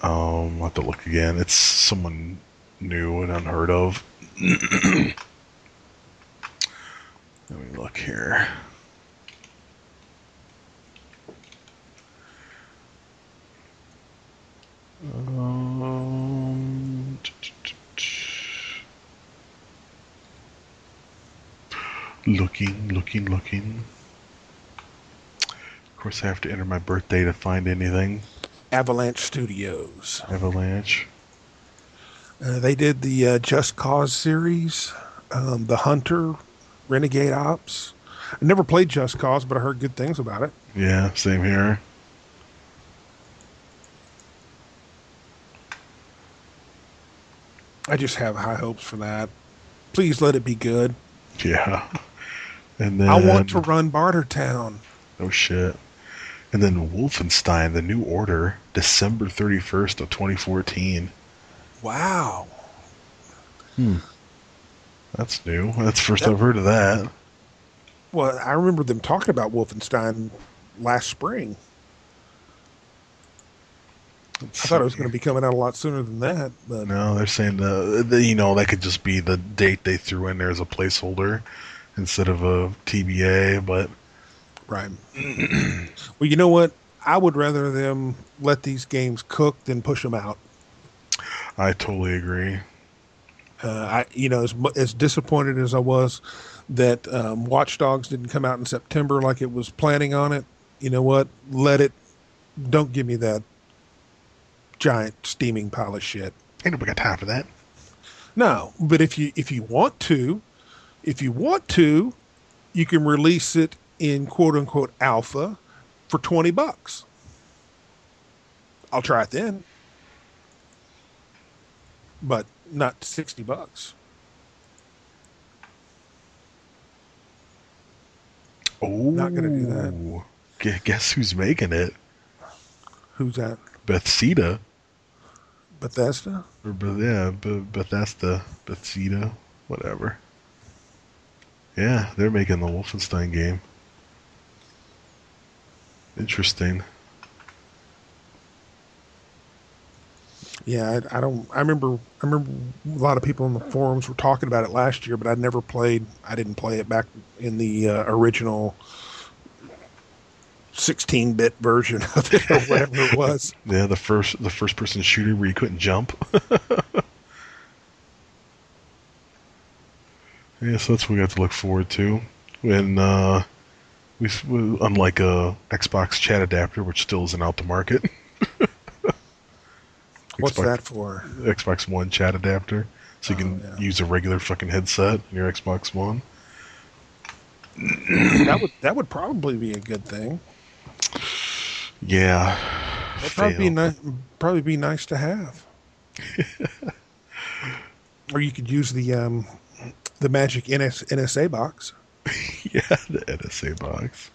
Um, I'll have to look again. It's someone new and unheard of. Let me look here. Um, looking, looking, looking. Of course, I have to enter my birthday to find anything. Avalanche Studios. Avalanche. Uh, they did the uh, Just Cause series, um, The Hunter, Renegade Ops. I never played Just Cause, but I heard good things about it. Yeah, same here. I just have high hopes for that. Please let it be good. Yeah. And then I want to run Bartertown. Oh shit. And then Wolfenstein: The New Order, December 31st of 2014. Wow. Hmm. That's new. That's the first That- I've heard of that. Well, I remember them talking about Wolfenstein last spring. I thought it was going to be coming out a lot sooner than that, but No, they're saying that, that, you know that could just be the date they threw in there as a placeholder instead of a TBA. But right. well, you know what? I would rather them let these games cook than push them out. I totally agree. Uh, I, you know, as as disappointed as I was that um, Watch Dogs didn't come out in September like it was planning on it. You know what? Let it. Don't give me that giant steaming pile of shit. Ain't nobody got time for that. No, but if you if you want to, if you want to, you can release it in quote unquote alpha for twenty bucks. I'll try it then, but not sixty bucks. Oh, Not gonna do that. Guess who's making it? Who's that? Bethesda. Bethesda. Or yeah, Bethesda, Bethesda, whatever. Yeah, they're making the Wolfenstein game. Interesting. Yeah, I, I don't. I remember. I remember a lot of people in the forums were talking about it last year, but I'd never played. I didn't play it back in the uh, original 16-bit version of it or whatever it was. Yeah, the first the first person shooter where you couldn't jump. yeah, so that's what we got to look forward to. When uh, we, we unlike a Xbox chat adapter, which still isn't out to market. What's Xbox, that for? Xbox One chat adapter, so you Oh, can yeah. use a regular fucking headset in your Xbox One. That would that would probably be a good thing. Yeah, That'd probably be ni- probably be nice to have. or you could use the um, the magic NS, NSA box. yeah, the NSA box.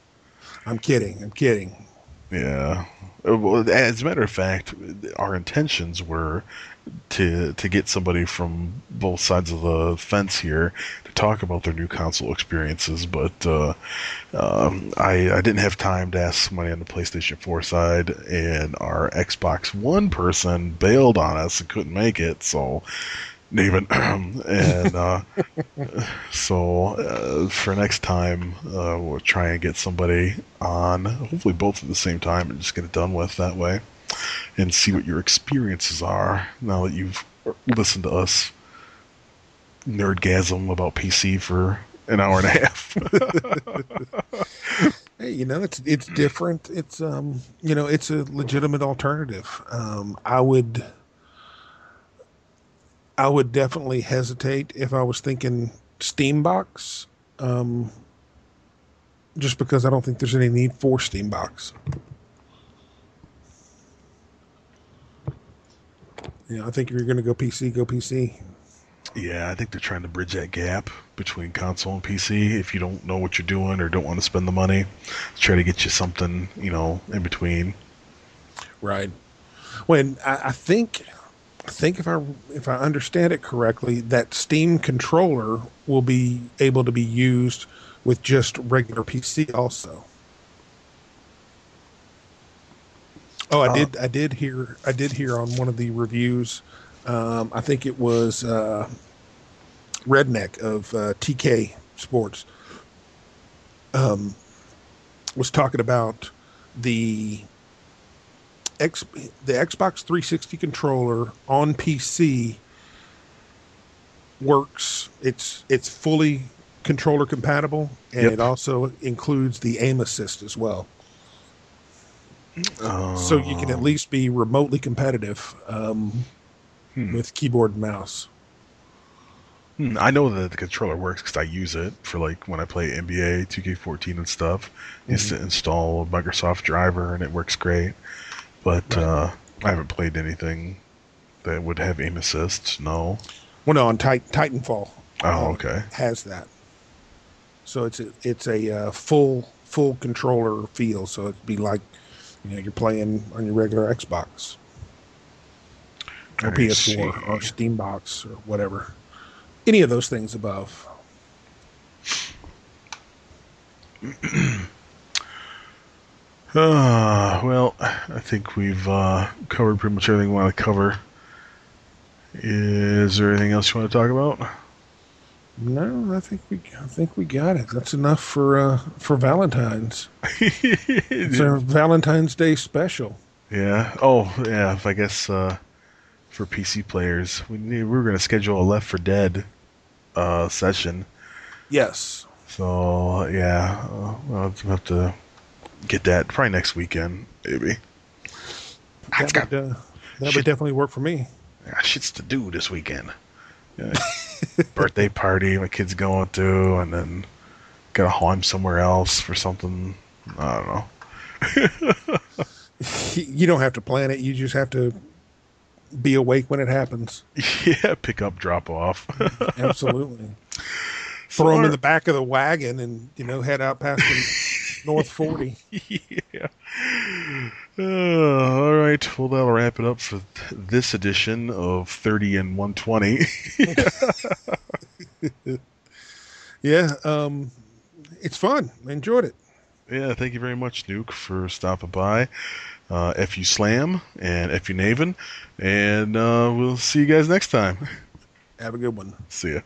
I'm kidding. I'm kidding. Yeah. Uh, well, As a matter of fact, our intentions were to to get somebody from both sides of the fence here to talk about their new console experiences, but uh, um, I I didn't have time to ask somebody on the PlayStation 4 side, and our Xbox One person bailed on us and couldn't make it, so. David, and uh, so uh, for next time, uh, we'll try and get somebody on, hopefully both at the same time, and just get it done with that way, and see what your experiences are now that you've listened to us nerdgasm about PC for an hour and a half. Hey, you know, it's it's different. It's um, you know, it's a legitimate alternative. Um, I would, I would definitely hesitate if I was thinking Steambox, um, just because I don't think there's any need for Steambox. Yeah, I think if you're going to go PC, go PC. yeah, I think they're trying to bridge that gap between console and PC. If you don't know what you're doing or don't want to spend the money, try to get you something, you know, in between. Right. When I, I think, I think if I if I understand it correctly, that Steam controller will be able to be used with just regular PC also. Oh, I Uh, did. I did hear. I did hear on one of the reviews. Um, I think it was uh, Redneck of uh, TK Sports. Um, was talking about the X the Xbox 360 controller on PC works. It's it's fully controller compatible, and Yep. it also includes the aim assist as well. So you can at least be remotely competitive um, Hmm. with keyboard and mouse. Hmm, I know that the controller works because I use it for like when I play NBA 2K14 and stuff. Is to install Microsoft driver and it works great. But Right. uh, I haven't played anything that would have aim assist. No. Well, no, on Tit- Titanfall Oh, Um, okay. has that. So it's a it's a uh, full full controller feel. So it'd be like you know you're playing on your regular Xbox or I PS4 see. or Steambox or whatever. Any of those things above. Uh, well, I think we've uh, covered pretty much everything we want to cover. Is there anything else you want to talk about? No, I think we I think we got it. That's enough for uh, for Valentine's. It's our Valentine's Day special. Yeah. Oh, yeah. I guess uh, for PC players, we need, we were going to schedule a Left 4 Dead uh, session. Yes. So yeah, uh, we'll have to get that probably next weekend, maybe. That, got- would, uh, that shit. would definitely work for me. I got shits to do this weekend. Yeah. Birthday party my kid's going to, and then gotta haul him somewhere else for something. I don't know. You don't have to plan it. You just have to be awake when it happens. Yeah, pick up, drop off. Absolutely. So Throw them our- in the back of the wagon and you know head out past the North Forty. yeah. Uh, all right. Well, that'll wrap it up for th- this edition of 30 and 120. Yeah. Um, it's fun. I enjoyed it. Yeah, thank you very much, Nuke, for stopping by. Uh, FU Slam and FU Naven. And uh, we'll see you guys next time. Have a good one. See ya.